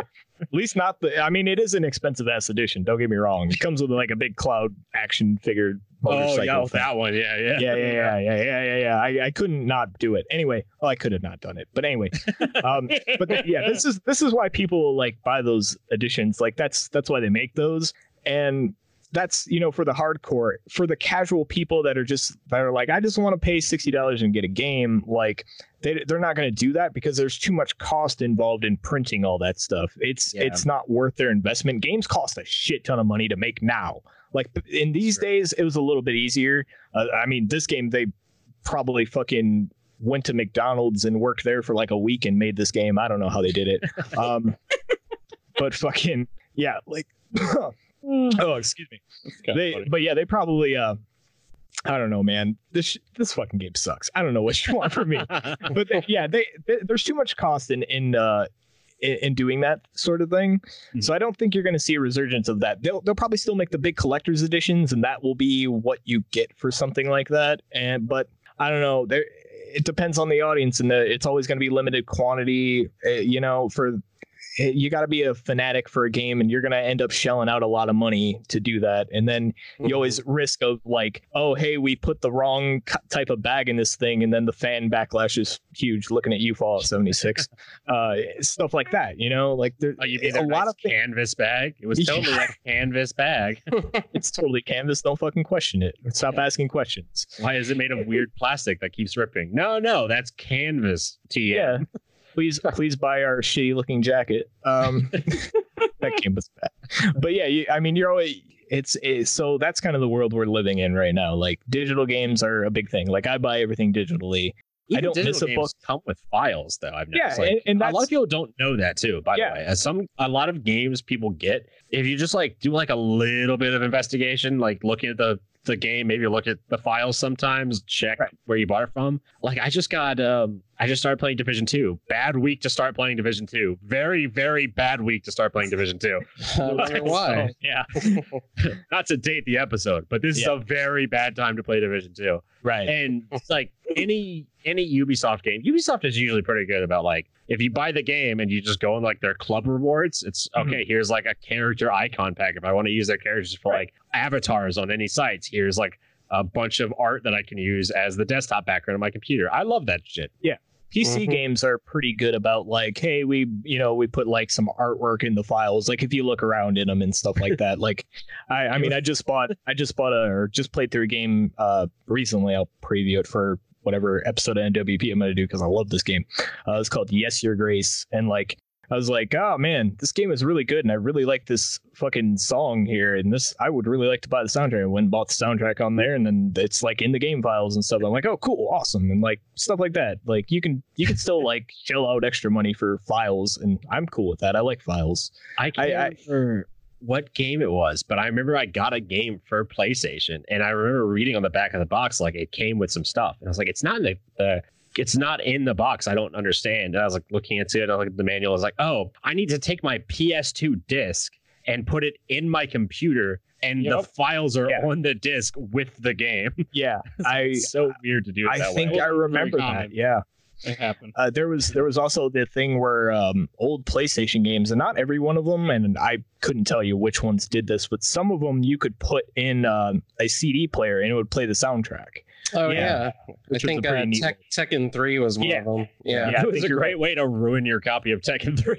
At least not the. I mean, it is an expensive ass edition. Don't get me wrong. It comes with like a big cloud action figure oh, motorcycle. Oh yeah, with that one. Yeah, yeah, yeah, yeah, yeah, yeah, yeah, yeah. yeah. I, I couldn't not do it. Anyway, well, I could have not done it, but anyway. Um, but th- yeah, this is this is why people like buy those editions. Like that's that's why they make those. And that's you know for the hardcore, for the casual people that are just that are like, I just want to pay sixty dollars and get a game. Like they they're not going to do that because there's too much cost involved in printing all that stuff. It's Yeah. it's not worth their investment. Games cost a shit ton of money to make now. Like in these Sure. days, it was a little bit easier. Uh, I mean, this game they probably fucking went to McDonald's and worked there for like a week and made this game. I don't know how they did it. Um, but fucking yeah, like oh, excuse me. They, but yeah, they probably uh, I don't know, man. This sh- this fucking game sucks. I don't know what you want from me. But they, yeah, they, they there's too much cost in in uh in, in doing that sort of thing. Mhm. So I don't think you're going to see a resurgence of that. They'll they'll probably still make the big collector's editions, and that will be what you get for something like that. And but I don't know. There, it depends on the audience, and the, it's always going to be limited quantity. Uh, you know, for you got to be a fanatic for a game, and you're going to end up shelling out a lot of money to do that. And then you always risk of like, oh, hey, we put the wrong type of bag in this thing, and then the fan backlash is huge. Looking at you, Fallout 76, uh, stuff like that. You know, like there, Oh, you mean a a lot of canvas bag? It was totally Yeah. like a canvas bag. it's totally canvas. Don't fucking question it. Stop asking questions. Why is it made of weird plastic that keeps ripping? No, no, that's canvas. TM. Yeah. Please, please buy our shitty looking jacket. Um, that came with that. But yeah, you, I mean, you're always. It's, it's so that's kind of the world we're living in right now. Like digital games are a big thing. Like I buy everything digitally. Even don't digital miss a games book. Come with files, though. I've Yeah. Like, and, and a lot of people don't know that too. By Yeah. the way, as some a lot of games people get, if you just like do like a little bit of investigation, like looking at the the game, maybe look at the files sometimes, check Right. where you bought it from. Like I just got, um I just started playing Division Two. Bad week to start playing Division Two. Very very bad week to start playing Division Two. I wonder why. So, yeah. Not to date the episode, but this Yeah. is a very bad time to play Division Two. right. And it's like any any Ubisoft game, Ubisoft is usually pretty good about like if you buy the game and you just go in like their club rewards, it's Mm-hmm. okay. Here's like a character icon pack. If I want to use their characters for like avatars on any sites, here's like a bunch of art that I can use as the desktop background of my computer. I love that shit. Yeah. PC Mhm. games are pretty good about like, hey, we you know we put like some artwork in the files. Like if you look around in them and stuff like that. Like, I I mean I just bought I just bought a or just played through a game uh recently. I'll preview it for whatever episode of NWP I'm gonna do because I love this game. Uh, it's called Yes Your Grace, and like I was like, oh man, this game is really good, and I really like this fucking song here, and this I would really like to buy the soundtrack. I went and bought the soundtrack on there, and then it's like in the game files and stuff. I'm like, oh cool, awesome, and like stuff like that. Like you can you can still like shell out extra money for files, and I'm cool with that. I like files. I can't I- I- what game it was, but I remember I got a game for PlayStation, and I remember reading on the back of the box like it came with some stuff, and I was like, it's not in the, the it's not in the box. I don't understand. And I was like looking into it. I looked at the manual. I was like, oh, I need to take my PS2 disc and put it in my computer, and the files are Yeah. on the disc with the game. Yeah, I so weird to do it I think way. I remember that. Yeah. It happened. Uh, there was there was also the thing where um, old PlayStation games, and not every one of them, and I couldn't tell you which ones did this, but some of them you could put in um, a CD player and it would play the soundtrack. Oh Yeah. yeah, I Which was think a pretty uh, neat Tek- Tekken Three was one Yeah. of them. Yeah, Yeah, I it was a you're great way to ruin your copy of Tekken 3.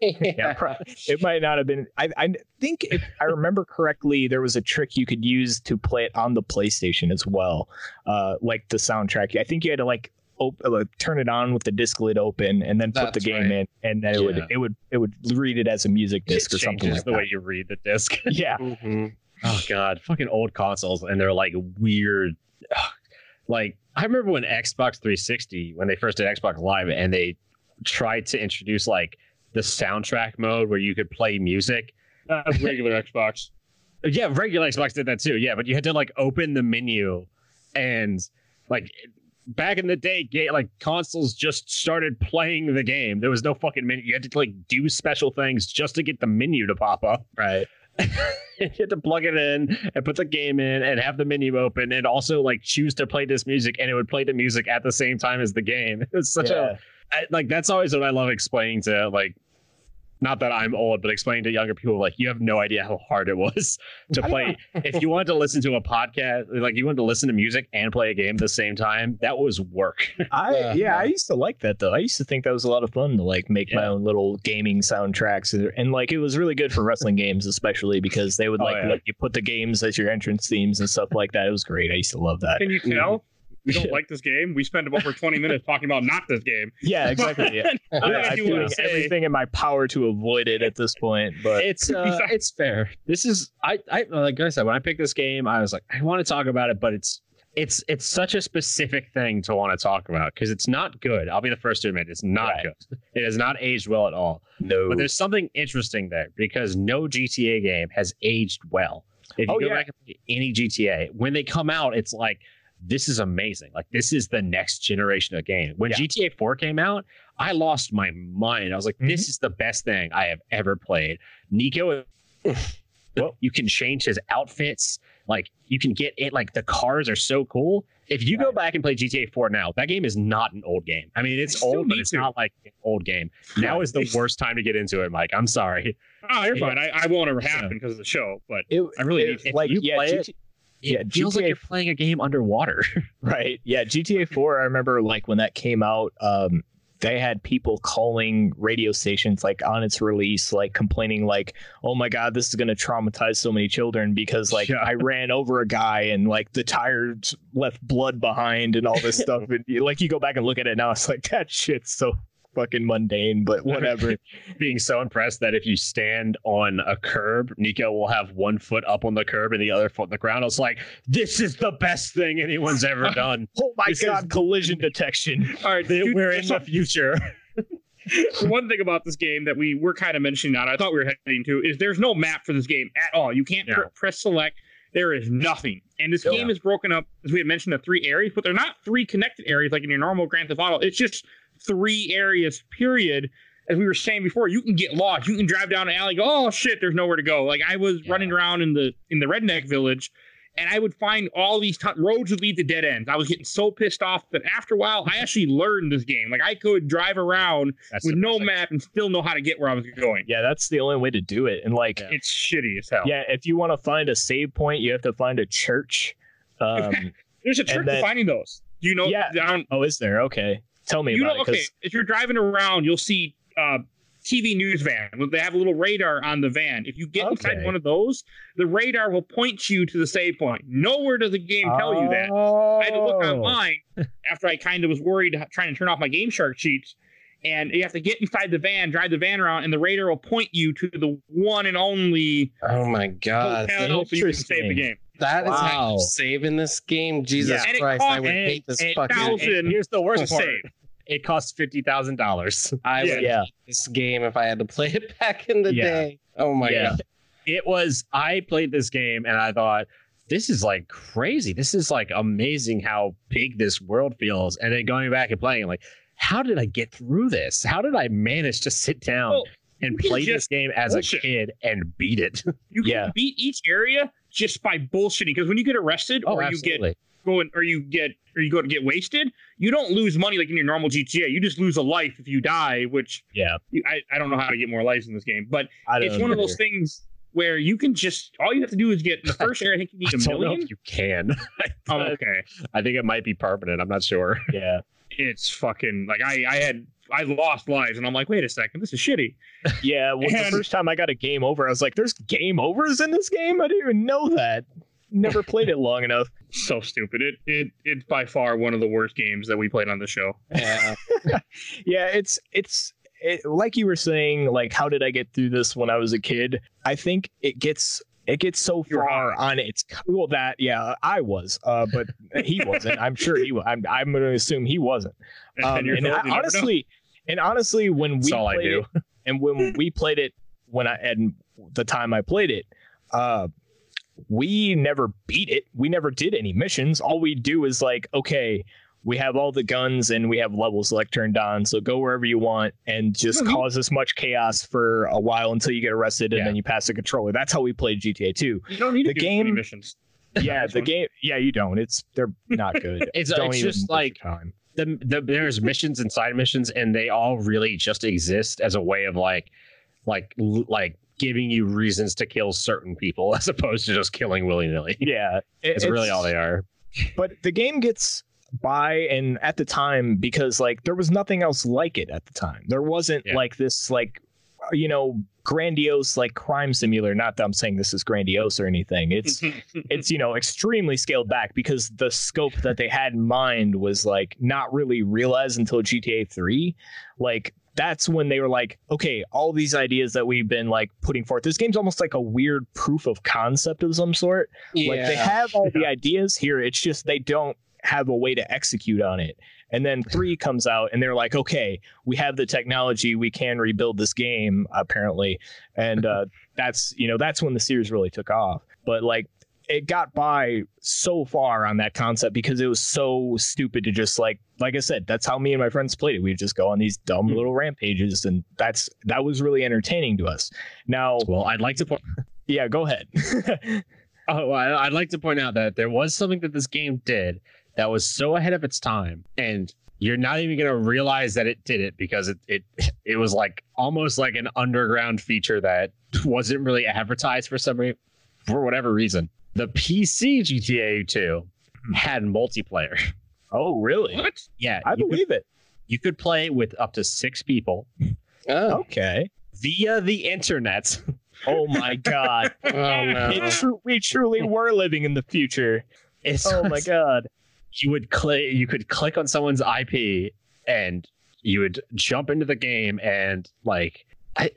Yeah, pro- it might not have been. I, I think if I remember correctly, there was a trick you could use to play it on the PlayStation as well, uh, like the soundtrack. I think you had to like. Op- like, turn it on with the disc lid open and then put the game right. in and then it would it would it would read it as a music disc or something changes like the that. way you read the disc. yeah Mhm. Oh god, fucking old consoles, and they're like weird. Like I remember when Xbox 360, when they first did Xbox Live, and they tried to introduce like the soundtrack mode where you could play music. That's regular Xbox. Yeah, regular Xbox did that too. Yeah, but you had to like open the menu, and like back in the day, like consoles just started playing the game. There was no fucking menu. You had to like do special things just to get the menu to pop up. right you had to plug it in and put the game in and have the menu open and also like choose to play this music and it would play the music at the same time as the game. It was such yeah. a I, like that's always what I love explaining to like not that I'm old, but explaining to younger people like you have no idea how hard it was to play. if you wanted to listen to a podcast, like you wanted to listen to music and play a game at the same time, that was work. I Yeah. yeah, I used to like that though. I used to think that was a lot of fun to like make my own little gaming soundtracks, and, and like it was really good for wrestling games, especially because they would Oh, like yeah. let you put the games as your entrance themes and stuff like that. It was great. I used to love that. Can you tell? We don't like this game. We spent over 20 minutes talking about not this game. Yeah, exactly. Yeah. I I, I do feel wanna like say- everything in my power to avoid it at this point, but it's uh, it's fair. This is I I like I said when I picked this game, I was like I want to talk about it, but it's it's it's such a specific thing to want to talk about because it's not good. I'll be the first to admit it's not Right. good. It has not aged well at all. no. But there's something interesting there because no GTA game has aged well. If you Oh, go yeah. back and play any GTA, when they come out, it's like this is amazing. Like this is the next generation of game. When Yeah. GTA 4 came out, I lost my mind. I was like, Mm-hmm. this is the best thing I have ever played. Niko, Well- you can change his outfits. Like you can get it. Like the cars are so cool. If you go back and play GTA 4 now, that game is not an old game. I mean, it's I old, but it's to. not like an old game. Now is the worst time to get into it, Mike. I'm sorry. Oh, you're Yeah. fine. I, I won't ever happen because of the show, but it, I really it- need to. If like you yeah, play GT it, Yeah, it feels like you're playing a game underwater. Right. Yeah. GTA 4, I remember like when that came out, um, they had people calling radio stations like on its release, like complaining, like, oh my God, this is going to traumatize so many children because like Yeah. I ran over a guy and like the tires left blood behind and all this stuff. And like you go back and look at it now, it's like that shit's so fucking mundane, but whatever. Being so impressed that if you stand on a curb, Niko will have one foot up on the curb and the other foot on the ground. It's like this is the best thing anyone's ever done. oh my This God, is- collision detection. All right, dude, We're in the future. one thing about this game that we were kind of mentioning on, I thought we were heading to, is there's no map for this game at all. You can't Yeah. pr- press select. There is nothing. And this oh, Yeah. game is broken up, as we had mentioned, the three areas, but they're not three connected areas like in your normal Grand Theft Auto. It's just three areas, period. As we were saying before, you can get lost. You can drive down an alley, go, oh shit, there's nowhere to go. Like I was Yeah. running around in the in the redneck village, and I would find all these t- roads would lead to dead ends. I was getting so pissed off that after a while, I actually learned this game. Like I could drive around That's with no map and still know how to get where I was going. Yeah, that's the only way to do it. And like, Yeah. It's shitty as hell. yeah, if you want to find a save point, you have to find a church. Um, There's a trick And then- to finding those. You know, Yeah. down, oh, is there? Okay. Tell me you about know, it. okay, if you're driving around, you'll see uh, TV news van. They have a little radar on the van. If you get inside one of those, the radar will point you to the save point. Nowhere does the game tell you that. I had to look Oh. online after I kind of was worried trying to turn off my Game Shark sheets. And you have to get inside the van, drive the van around, and the radar will point you to the one and only Oh my god, hotel so you can save the game. That is how Wow. you save in this game. Jesus Yeah. And it Christ, I would hate this and fucking. thousand- And here's the worst part. save. It costs fifty thousand dollars. I Yeah. would Yeah. hate this game if I had to play it back in the Yeah. day. Oh my Yeah. god. It was I played this game and I thought this is like crazy. This is like amazing how big this world feels. And then going back and playing, like, how did I get through this? How did I manage to sit down Well, and play this game as bullshit. a kid and beat it? You can Yeah. beat each area just by bullshitting. Because when you get arrested Oh, or you get going or you get or you go to get wasted, you don't lose money like in your normal GTA. You just lose a life if you die, which Yeah, you, I, I don't know how to get more lives in this game, but it's one of those things where you can just all you have to do is get in the first area. I think you need a don't know million. if you can. Oh, okay. I think it might be permanent. I'm not sure. Yeah, It's fucking like I I had I lost lives and I'm like, wait a second, this is shitty. yeah. Well, the first time I got a game over, I was like, "There's game overs in this game." I didn't even know that. Never played it long enough. So stupid. It it it's by far one of the worst games that we played on the show. Yeah. yeah it's it's it, like you were saying like how did i get through this when i was a kid? I think it gets it gets so far on its well that yeah i was uh but he wasn't. I'm sure he was i'm, I'm gonna assume he wasn't. Um, you're and I- you know. honestly and honestly when we That's all I played do. it and when we played it when i and the time i played it uh we never beat it. We never did any missions. All we do is like okay we have all the guns and we have level select turned on so go wherever you want and just Mhm. cause as much chaos for a while until you get arrested and Yeah. then you pass the controller that's how we played gta 2 you don't need the to do game- missions. yeah the what- game yeah you don't it's they're not good It's, don't it's just like time the, the there's missions and side missions, and they all really just exist as a way of like, like, like giving you reasons to kill certain people as opposed to just killing willy nilly. yeah it- It's really all they are. but the game gets by and at the time because like there was nothing else like it at the time. There wasn't Yeah. like this like uh, you know grandiose like crime simulator. Not that i'm saying this is grandiose or anything. It's it's you know extremely scaled back because the scope that they had in mind was like not really realized until gta 3 like that's when they were like okay all these ideas that we've been like putting forth. This game's almost like a weird proof of concept of some sort. Like they have all the ideas here. It's just they don't have a way to execute on it. And then three comes out and they're like, okay, we have the technology, we can rebuild this game, apparently. And uh, that's you know, that's when the series really took off. But like it got by so far on that concept because it was so stupid to just like like I said, that's how me and my friends played it. We'd just go on these dumb Hmm. little rampages and that's that was really entertaining to us. Now Well, I'd like to point. yeah, go ahead. Oh, I'd like to point out that there was something that this game did that was so ahead of its time, and you're not even going to realize that it did it because it it it was like almost like an underground feature that wasn't really advertised for some re- for whatever reason. The PC GTA 2 hmm. had multiplayer. oh, really? what? Yeah, I you could, believe it. you could play with up to six people Oh. Okay. via the internet. Oh my god. Oh no. It tru- we truly were living in the future. It's Oh my god. You would click you could click on someone's IP and you would jump into the game and like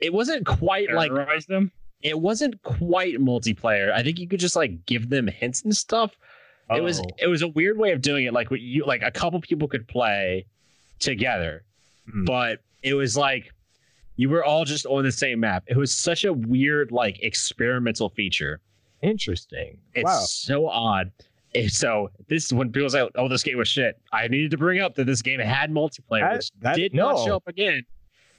it wasn't quite like them? it wasn't quite multiplayer. I think you could just like give them hints and stuff. Oh. It was Oh. it was a weird way of doing it. Like what you like a couple people could play together, Hmm. but it was like you were all just on the same map. It was such a weird like experimental feature. interesting. It's wow. so odd. And so this is when people say, "Oh, this game was shit." I needed to bring up that this game had multiplayer, That- which that- did no. not show up again.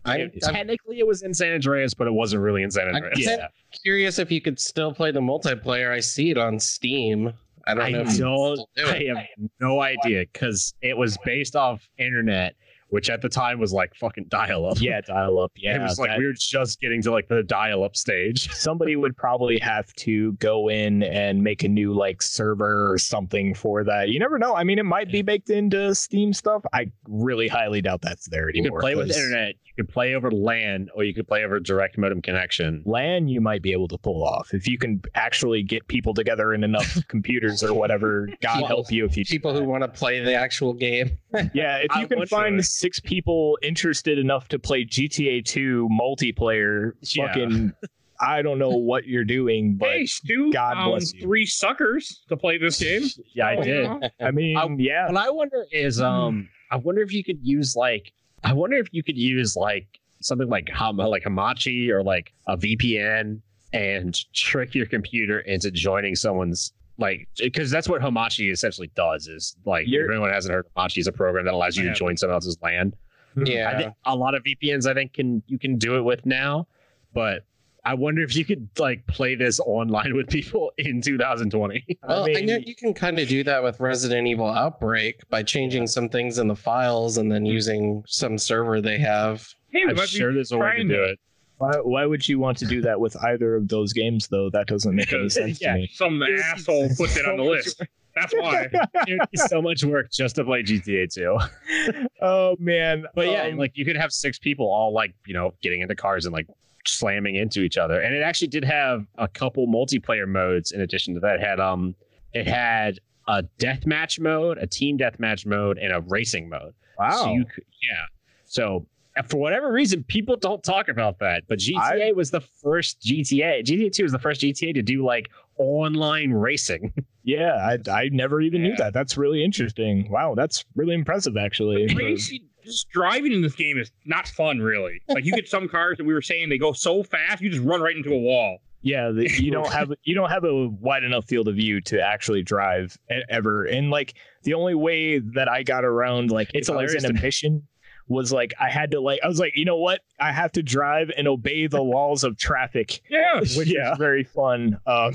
I, It- technically, it was in San Andreas, but it wasn't really in San I- Andreas. Yeah. curious if you could still play the multiplayer. I see it on Steam. I don't I know. if don't. do I have no idea because it was based off internet, which at the time was like fucking dial-up. Yeah, dial up. Yeah. it was like that- we were just getting to like the dial-up stage. somebody would probably have to go in and make a new like server or something for that. You never know. I mean, it might be baked into Steam stuff. I really highly doubt that's there anymore. You anymore. could play with 'cause internet, you could play over LAN, or you could play over direct modem connection. LAN you might be able to pull off if you can actually get people together in enough computers or whatever. God Well, help you if you do People who want to play the actual game. Yeah, if I you can wonder- find six people interested enough to play GTA 2 multiplayer, Yeah. fucking, I don't know what you're doing, but hey, Stu God found bless you. three suckers to play this game. Yeah, I Oh, did. I mean, I- yeah, What I wonder is, um, I wonder if you could use like, I wonder if you could use like something like Ham- like Hamachi or like a VPN and trick your computer into joining someone's like because that's what Hamachi essentially does is like You're- if anyone hasn't heard Hamachi is a program that allows you I to join someone else's LAN. I Yeah. think a lot of VPNs I think can you can do it with now, but I wonder if you could like play this online with people in 2020. Well, I, mean, know you can kind of do that with Resident Evil Outbreak by changing some things in the files and then hmm. using some server they have. Hey, I'm sure there's a way to do it. Why, why would you want to do that with either of those games, though? That doesn't make any sense yeah. to me. Some asshole put it on the list. That's why. It would be so much work just to play GTA 2. oh man! But yeah, Um, like you could have six people all like, you know, getting into cars and like slamming into each other. And it actually did have a couple multiplayer modes in addition to that. It had um it had a deathmatch mode, a team deathmatch mode, and a racing mode. wow. So you could, yeah. So for whatever reason, people don't talk about that. But GTA was the first GTA. GTA 2 was the first GTA to do like online racing. yeah, I, I never even knew that. That's really interesting. Wow, that's really impressive, actually. Crazy. Just driving in this game is not fun, really. Like you get some cars that we were saying they go so fast, you just run right into a wall. Yeah, the, you don't have you don't have a wide enough field of view to actually drive ever. And like the only way that I got around like It's if I was hilarious in a mission was like I had to like I was like you know what I have to drive and obey the laws of traffic, Yeah. which Yeah. is very fun. Um,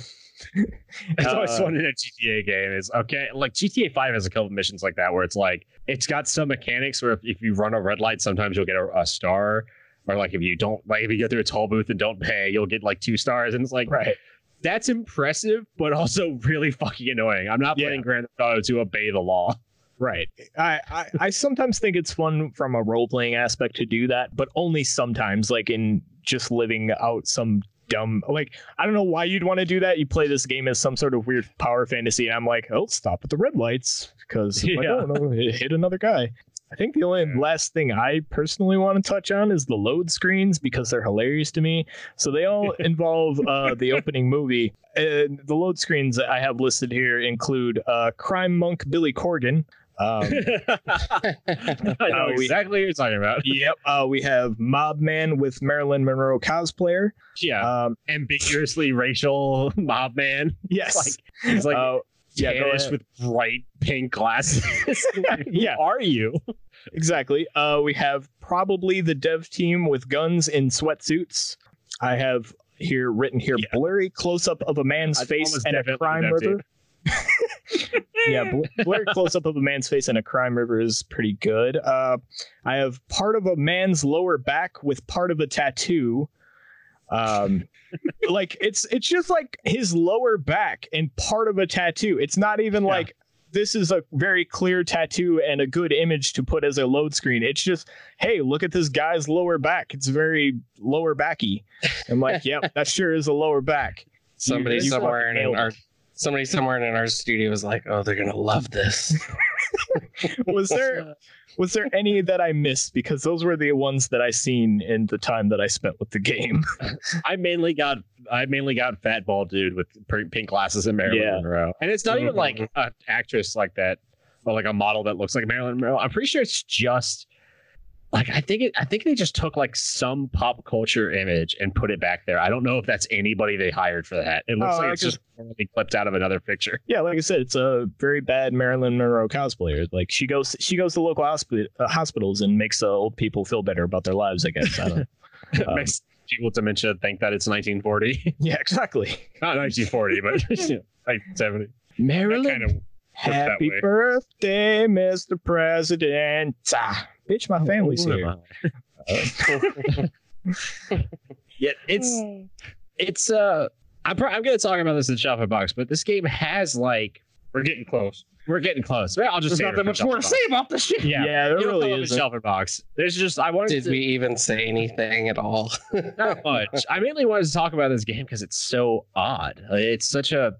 It's always uh, fun in a GTA game. Is okay. Like GTA Five has a couple missions like that where it's like it's got some mechanics where if, if you run a red light, sometimes you'll get a, a star, or like if you don't like if you go through a toll booth and don't pay, you'll get like two stars, and it's like right. that's impressive, but also really fucking annoying. I'm not Yeah. playing Grand Theft Auto to obey the law. Right. I, I, I sometimes think it's fun from a role playing aspect to do that, but only sometimes, like in just living out some dumb like I don't know why you'd want to do that. You play this game as some sort of weird power fantasy, and I'm like, oh, stop at the red lights because Yeah. oh no, it hit another guy. I think the only last thing I personally want to touch on is the load screens because they're hilarious to me. So they all involve uh, the opening movie. The load screens I have listed here include uh, crime monk Billy Corgan. Um, I know Uh, we- exactly what you're talking about. yep. Uh, we have Mob Man with Marilyn Monroe cosplayer. Yeah, Um, ambiguously racial mob man. yes. Like he's like Uh, yeah, tannish ahead. with bright pink glasses. Yeah. Who are you? exactly. Uh, we have probably the dev team with guns in sweatsuits. I have here written here Yeah. blurry close up of a man's I'd face and a crime do that too. river. Yeah, bl- blurry close up of a man's face and a crime river is pretty good. Uh, I have part of a man's lower back with part of a tattoo. Um, like it's it's just like his lower back and part of a tattoo. It's not even Yeah. like this is a very clear tattoo and a good image to put as a load screen. It's just, hey, look at this guy's lower back. It's very lower backy. I'm like, yep, that sure is a lower back. Somebody you somewhere in our it. Somebody somewhere in our studio was like, "Oh, they're gonna love this." Was there was there any that I missed? Because those were the ones that I seen in the time that I spent with the game. I mainly got I mainly got fat bald dude with pink glasses and Marilyn Yeah. Monroe, and it's not even like Mhm. an actress like that or like a model that looks like Marilyn Monroe. I'm pretty sure it's just like I think it. I think they just took like some pop culture image and put it back there. I don't know if that's anybody they hired for that. It looks Oh, like it's just totally clipped out of another picture. Yeah, like I said, it's a very bad Marilyn Monroe cosplayer. Like she goes she goes to local hospi- uh, hospitals and makes uh, old people feel better about their lives. I guess I don't. Um, makes people with dementia think that it's 1940, yeah, exactly. not 1940, but 1970. Marilyn, Kind of happy birthday, Mr. President. Ah, bitch, my family's Who am here. I? yeah, it's it's uh I'm pro- I'm gonna talk about this in Shuffle Box, but this game has like we're getting close. we're getting close. Well, I'll just There's say not that much more to Shuffle say about this shit. Yeah, Yeah, there really call a is. Shuffle Box. There's just I wanted Did to we even say anything at all? not much. I mainly wanted to talk about this game because it's so odd. It's such a,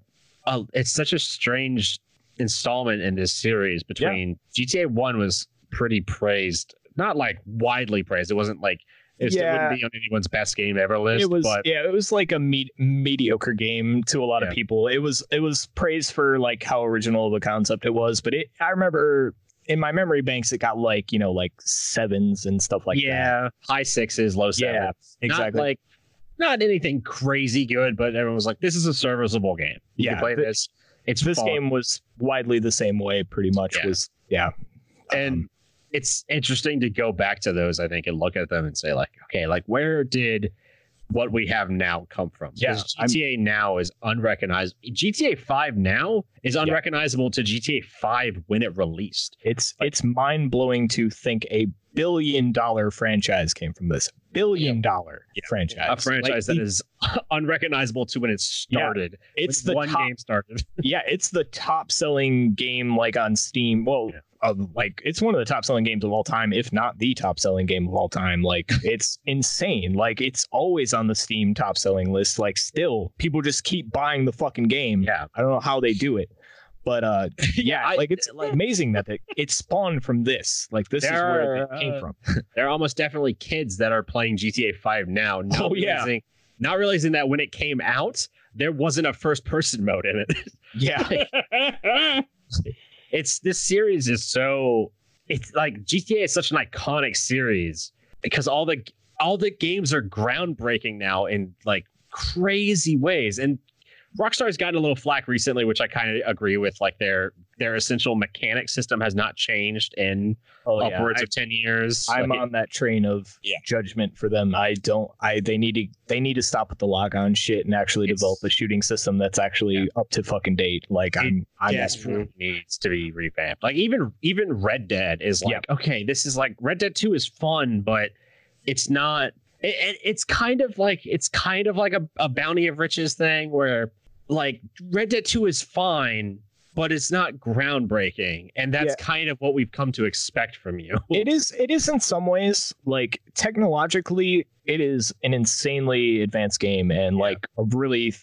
a it's such a strange installment in this series. Between GTA One was pretty praised, not like widely praised. It wasn't like it Yeah. wouldn't be on anyone's best game ever list. It was but yeah, it was like a me- mediocre game to a lot of people. It was it was praised for like how original of a concept it was, but it I remember in my memory banks it got like you know like sevens and stuff like that. yeah, high sixes, low sevens. Yeah, Not exactly. like not anything crazy good, but everyone was like, "This is a serviceable game. You Yeah, can play th- this." It's this fun. game was widely the same way. Pretty much Yeah. was yeah. and Um, it's interesting to go back to those i think and look at them and say like okay like where did what we have now come from. Yeah, I'm- gta now is unrecognizable gta 5 now is unrecognizable to gta 5 when it released. It's it's mind blowing to think a billion dollar franchise came from this. Billion dollar Yeah. franchise. a franchise Like, that is unrecognizable to when it started. It's when the one top, game started. Yeah, it's the top selling game like on Steam. Well, Like it's one of the top selling games of all time, if not the top selling game of all time. Like it's insane. Like it's always on the Steam top selling list. Like still, people just keep buying the fucking game. yeah I don't know how they do it. But uh yeah, I- like it's like- amazing that it, it spawned from this. Like this is where it came uh, from. there are almost definitely kids that are playing gta 5 now not Oh, yeah. realizing, not realizing that when it came out there wasn't a first person mode in it Yeah. It's this series is so it's like GTA is such an iconic series because all the all the games are groundbreaking now in like crazy ways. And Rockstar's gotten a little flack recently which I kind of agree with like their their essential mechanic system has not changed in Oh, yeah. upwards I- of 10 years I'm Like, on that train of Yeah. judgment for them. I don't. I they need to they need to stop with the lock on shit and actually develop a shooting system that's actually Yeah. up to fucking date. Like I'm I'm desperately needs to be revamped. Like even even Red Dead is like okay, this is like Red Dead Two is fun, but it's not. It, it- it's kind of like it's kind of like a, a bounty of riches thing where like Red Dead Two is fine, but it's not groundbreaking, and that's Yeah. kind of what we've come to expect from you. it is it is in some ways like technologically it is an insanely advanced game and Yeah. like a really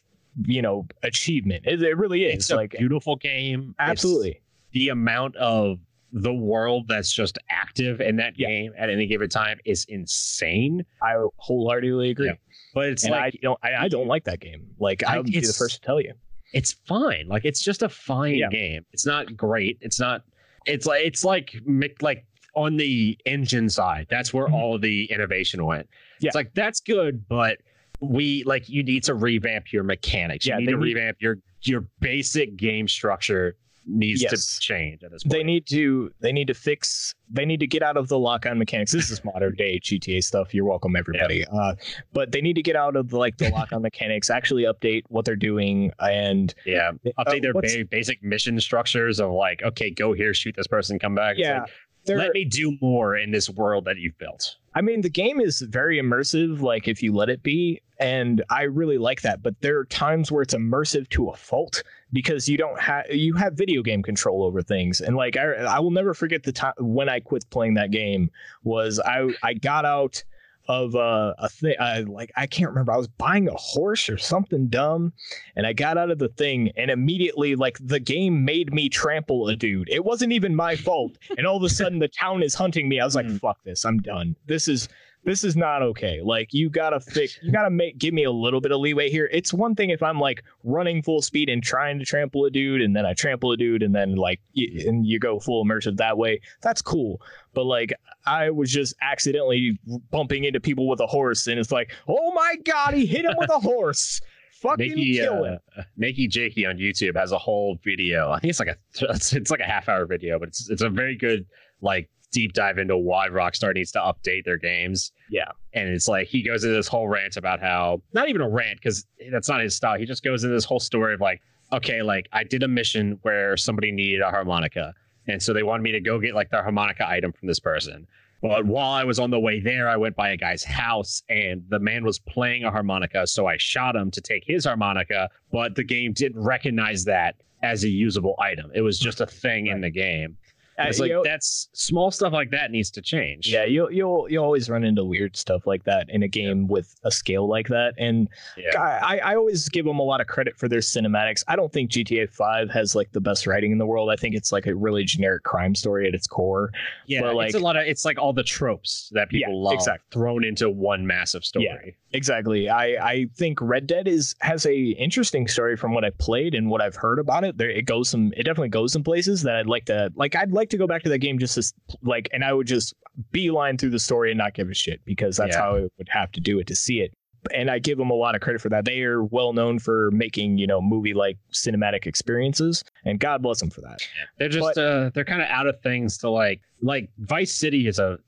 you know achievement. It, it really is it's a like beautiful game. It's- absolutely. the amount of the world that's just active in that Yeah. game at any given time is insane. I wholeheartedly agree. Yeah. But it's and like I don't I, I don't like that game. Like I- I would be the first to tell you. it's fine. Like it's just a fine Yeah. game. It's not great. It's not. It's like it's like like on the engine side. That's where Mhm. all the innovation went. Yeah. It's like that's good, but we like you need to revamp your mechanics. Yeah, you need to need- revamp your your basic game structure needs Yes. to change at this point. they need to they need to fix they need to get out of the lock on mechanics this is modern day gta stuff you're welcome everybody uh but they need to get out of the, like the lock on mechanics actually update what they're doing and yeah, uh, update their ba- basic mission structures of like, okay, go here, shoot this person, come back. Yeah like, let me do more in this world that you've built. I mean the game is very immersive like if you let it be and i really like that but there are times where it's immersive to a fault because you don't have you have video game control over things and like i, I will never forget the time when i quit playing that game was i i got out of uh, a thing uh, like i can't remember i was buying a horse or something dumb and i got out of the thing and immediately like the game made me trample a dude. It wasn't even my fault and all of a sudden the town is hunting me. I was like Mm. fuck this i'm done. This is this is not okay. Like you gotta fix you gotta make give me a little bit of leeway here. It's one thing if i'm like running full speed and trying to trample a dude and then i trample a dude and then like and you go full immersive that way that's cool. But like i was just accidentally bumping into people with a horse and it's like oh my god he hit him with a horse. Fucking Nikki, kill him. Uh, NakeyJakey on YouTube has a whole video. I think it's like a it's like a half hour video, but it's it's a very good like deep dive into why Rockstar needs to update their games. Yeah. And it's like he goes into this whole rant about how not even a rant because that's not his style. He just goes into this whole story of like, okay, like I did a mission where somebody needed a harmonica, and so they wanted me to go get like the harmonica item from this person. But while I was on the way there, I went by a guy's house and the man was playing a harmonica. So I shot him to take his harmonica, but the game didn't recognize that as a usable item. It was just a thing in the game. It's like you that's small stuff like that needs to change. yeah you'll you'll you always run into weird stuff like that in a game with a scale like that and Yeah. I, I always give them a lot of credit for their cinematics. I don't think GTA 5 has like the best writing in the world. I think it's like a really generic crime story at its core. Yeah, But, it's a lot of it's like all the tropes that people Yeah, love exactly. thrown into one massive story. Yeah, Exactly. I, I think Red Dead is has a interesting story from what I played and what I've heard about it. There it goes some it definitely goes some places that I'd like to like I'd like to go back to that game just as like and I would just beeline through the story and not give a shit because that's Yeah. how I would have to do it to see it. and I give them a lot of credit for that. They are well known for making you know movie like cinematic experiences, and God bless them for that. They're just uh they're kind of out of things to like like Vice City is a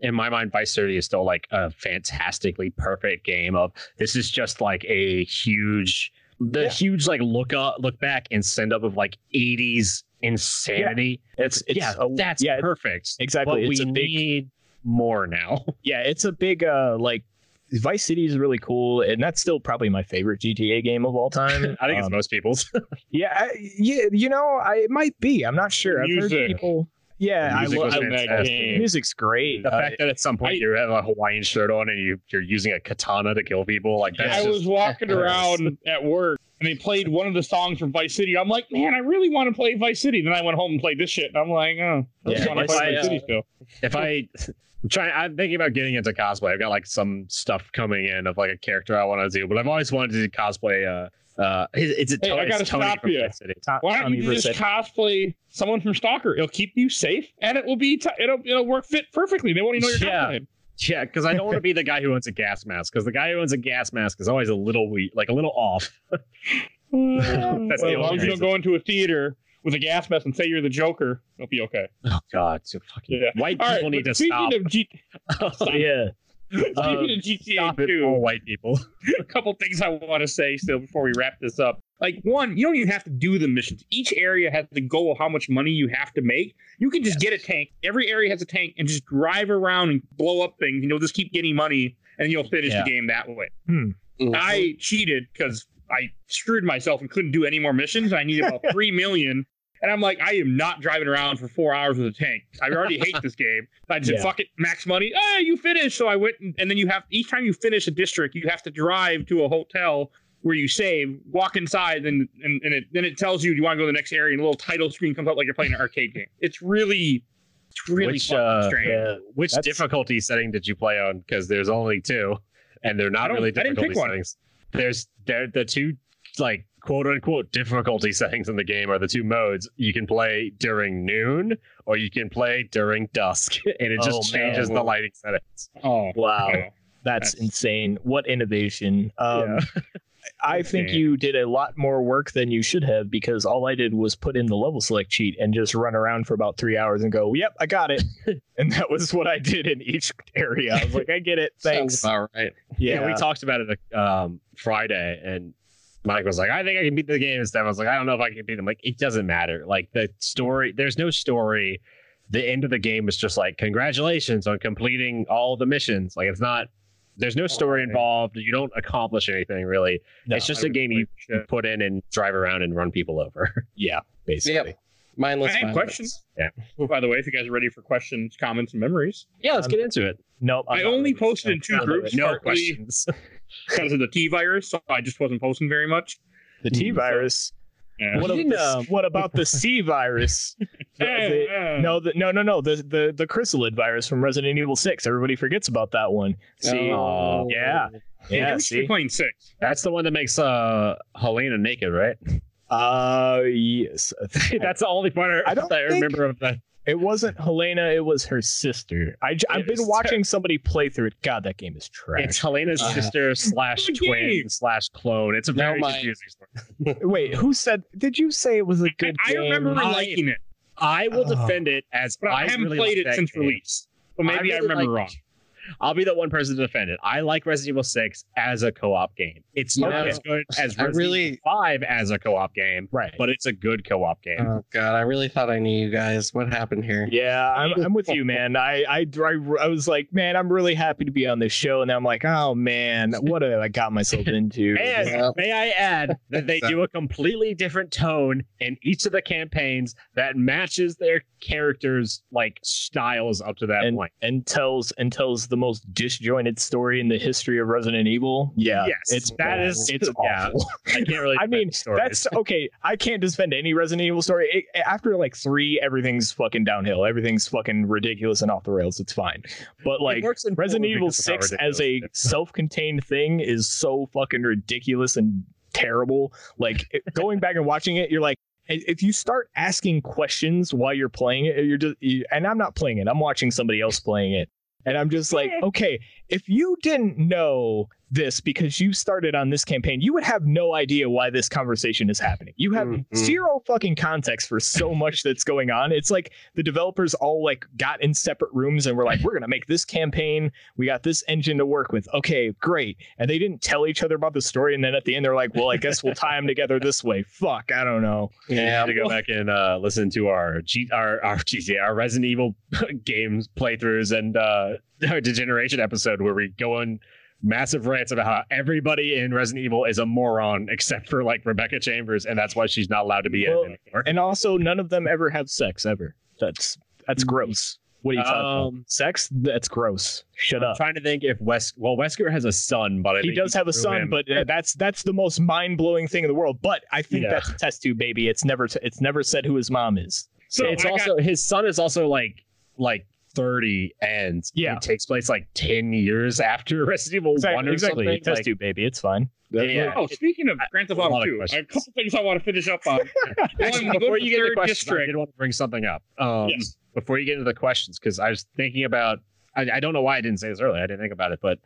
in my mind Vice City is still like a fantastically perfect game of this is just like a huge the Yeah. huge like look up look back and send up of like 80s insanity. It's it's yeah, a- that's yeah, perfect. exactly. But It's we a big- need more now. yeah, it's a big uh like Vice City is really cool, and that's still probably my favorite GTA game of all time. I think it's Um, most people's. yeah, I, yeah, you know, I it might be. I'm not sure. I've heard people. Yeah, The I, music lo- was I- fantastic. the music's great. the Uh, fact that at some point I- you have a Hawaiian shirt on and you you're using a katana to kill people like that's I just, was walking around at work and they played one of the songs from Vice City. I'm like, man, I really want to play Vice City. Then I went home and played this shit. And I'm like, oh, I just Yeah, want to if play I, Vice uh, City still. if I I'm trying I'm thinking about getting into cosplay. I've got like some stuff coming in of like a character I want to do, but I've always wanted to do cosplay uh uh it's, it's, Hey, I gotta Tony stop you. Vice City. To- Why don't you just cosplay someone from Stalker? It'll keep you safe and it will be t- it'll it'll work fit perfectly. They won't even know you're Yeah. cosplaying. Yeah, because I don't want to be the guy who owns a gas mask. Because the guy who owns a gas mask is always a little weak, like a little off. well, the as long as you don't go into a theater with a gas mask and say you're the Joker, it'll be okay. Oh God, so fucking Yeah. white All people right, need to speaking stop. of G- yeah, speaking Um, of GTA Stop it, 2, all white people. a couple things I want to say still before we wrap this up. Like one, you don't even have to do the missions. Each area has the goal of how much money you have to make. You can just get a tank. Every area has a tank and just drive around and blow up things. And you'll just keep getting money and you'll finish Yeah. the game that way. Mhm. I cheated because I screwed myself and couldn't do any more missions. I needed about three million. And I'm like, I am not driving around for four hours with a tank. I already hate this game. I just Yeah. fuck it, max money. Ah, you finished. So I went, and, and then you have each time you finish a district, you have to drive to a hotel where you save, walk inside, and and, and it, then it tells you do you want to go to the next area, and a little title screen comes up like you're playing an arcade game. It's really, it's really Which, fucking uh, strange. yeah. Which That's- difficulty setting did you play on? Because there's only two, and they're not really I difficulty pick one. settings. There's they're the two like quote unquote difficulty settings in the game are the two modes. You can play during noon or you can play during dusk, and it just Oh, changes man. the lighting settings. Oh wow, that's That's- insane. What innovation! Um, I think you did a lot more work than you should have because all I did was put in the level select cheat and just run around for about three hours and go, "Yep, I got it," and that was what I did in each area. I was like, "I get it, thanks." All right. right. Yeah, we talked about it um, Friday, and Mike was like, "I think I can beat the game," and. I was like, "I don't know if I can beat them." Like, it doesn't matter. Like the story, there's no story. The end of the game is just like, "Congratulations on completing all the missions." Like, it's not. There's no story involved. You don't accomplish anything really. No, it's just a game you put in and drive around and run people over. yeah, basically. Yep. Mindless. I have questions. Yeah. Oh, by the way, if you guys are ready for questions, comments, and memories, yeah, let's um, get into it. Nope. I'm I only posted in two groups. No questions. because of the T virus, so I just wasn't posting very much. The T virus. Yeah. What, You of didn't, the- what about the C virus? The- the- no, the, no, no, no. The the the chrysalid virus from Resident Evil Six. Everybody forgets about that one. See, Oh. yeah, Yeah, yeah. See, playing six. That's the one that makes uh Helena naked, right? uh, yes. That's the only part I, I don't that I think- remember of that. It wasn't Helena. It was her sister. I, have been was watching somebody play through it. God, that game is trash. It's Helena's Uh, sister slash twin game. slash clone. It's a very my- confusing story. Wait, who said? Did you say it was a good I, I game? remember I- liking it, I will Oh. defend it as but I, I, haven't really played it since game. release. But maybe I, really remember like- wrong. I'll be the one person to defend it. I like Resident Evil 6 as a co-op game. It's not Okay. as good as I Resident really- Evil 5 as a co-op game, right. but it's a good co-op game. Oh god, I really thought I knew you guys. What happened here? Yeah, I'm, I'm with you, man. I, I I I was like, man, I'm really happy to be on this show, and then I'm like, oh man, what have I got myself into? And Yep. may I add that they do a completely different tone in each of the campaigns that matches their characters' like styles up to that and, point. and tells and tells the most disjointed story in the history of Resident Evil. Yeah, Yes, it's that awful. is- it's yeah. awful. I can't really. I mean, that's okay. I can't defend any Resident Evil story. It, after like three, everything's fucking downhill. Everything's fucking ridiculous and off the rails. It's fine. But like works in Resident Evil because of how Six as a ridiculous it is. self-contained thing is so fucking ridiculous and terrible. Like it- going back and watching it, you're like. If you start asking questions while you're playing it, you're just, you, and I'm not playing it. I'm watching somebody else playing it, and I'm just like, okay, if you didn't know this because you started on this campaign, you would have no idea why this conversation is happening. You have Mhm. zero fucking context for so much that's going on. It's like the developers all like got in separate rooms and were like, "We're gonna make this campaign. We got this engine to work with. Okay, great." And they didn't tell each other about the story. And then at the end, they're like, "Well, I guess we'll tie them together this way." Fuck, I don't know. Yeah. to go back and uh, listen to our G- our our GTA our Resident Evil games playthroughs and uh, our Degeneration episode where we go on massive rants about how everybody in Resident Evil is a moron except for like Rebecca Chambers, and that's why she's not allowed to be Well, in anymore. And also, none of them ever have sex ever. That's that's gross. What are you talking about? Um, Sex? That's gross. Shut I'm up. trying to think if Wes well Wesker has a son, but I He does have a son, him- but uh, that's that's the most mind blowing thing in the world. But I think Yeah. that's a test tube baby. It's never t- it's never said who his mom is. So it's I got- also his son is also like like 30 and Yeah. it takes place like 10 years after Resident Evil 1 or exactly. something. Test Like, tube baby. It's fine. Yeah. Oh, speaking of Grand Theft a Auto 2, I have a couple things I want to finish up on. Actually, One, before you get into third questions, I did want to bring something up. Um, Yes. Before you get into the questions, because I was thinking about, I, I don't know why I didn't say this earlier. I didn't think about it, but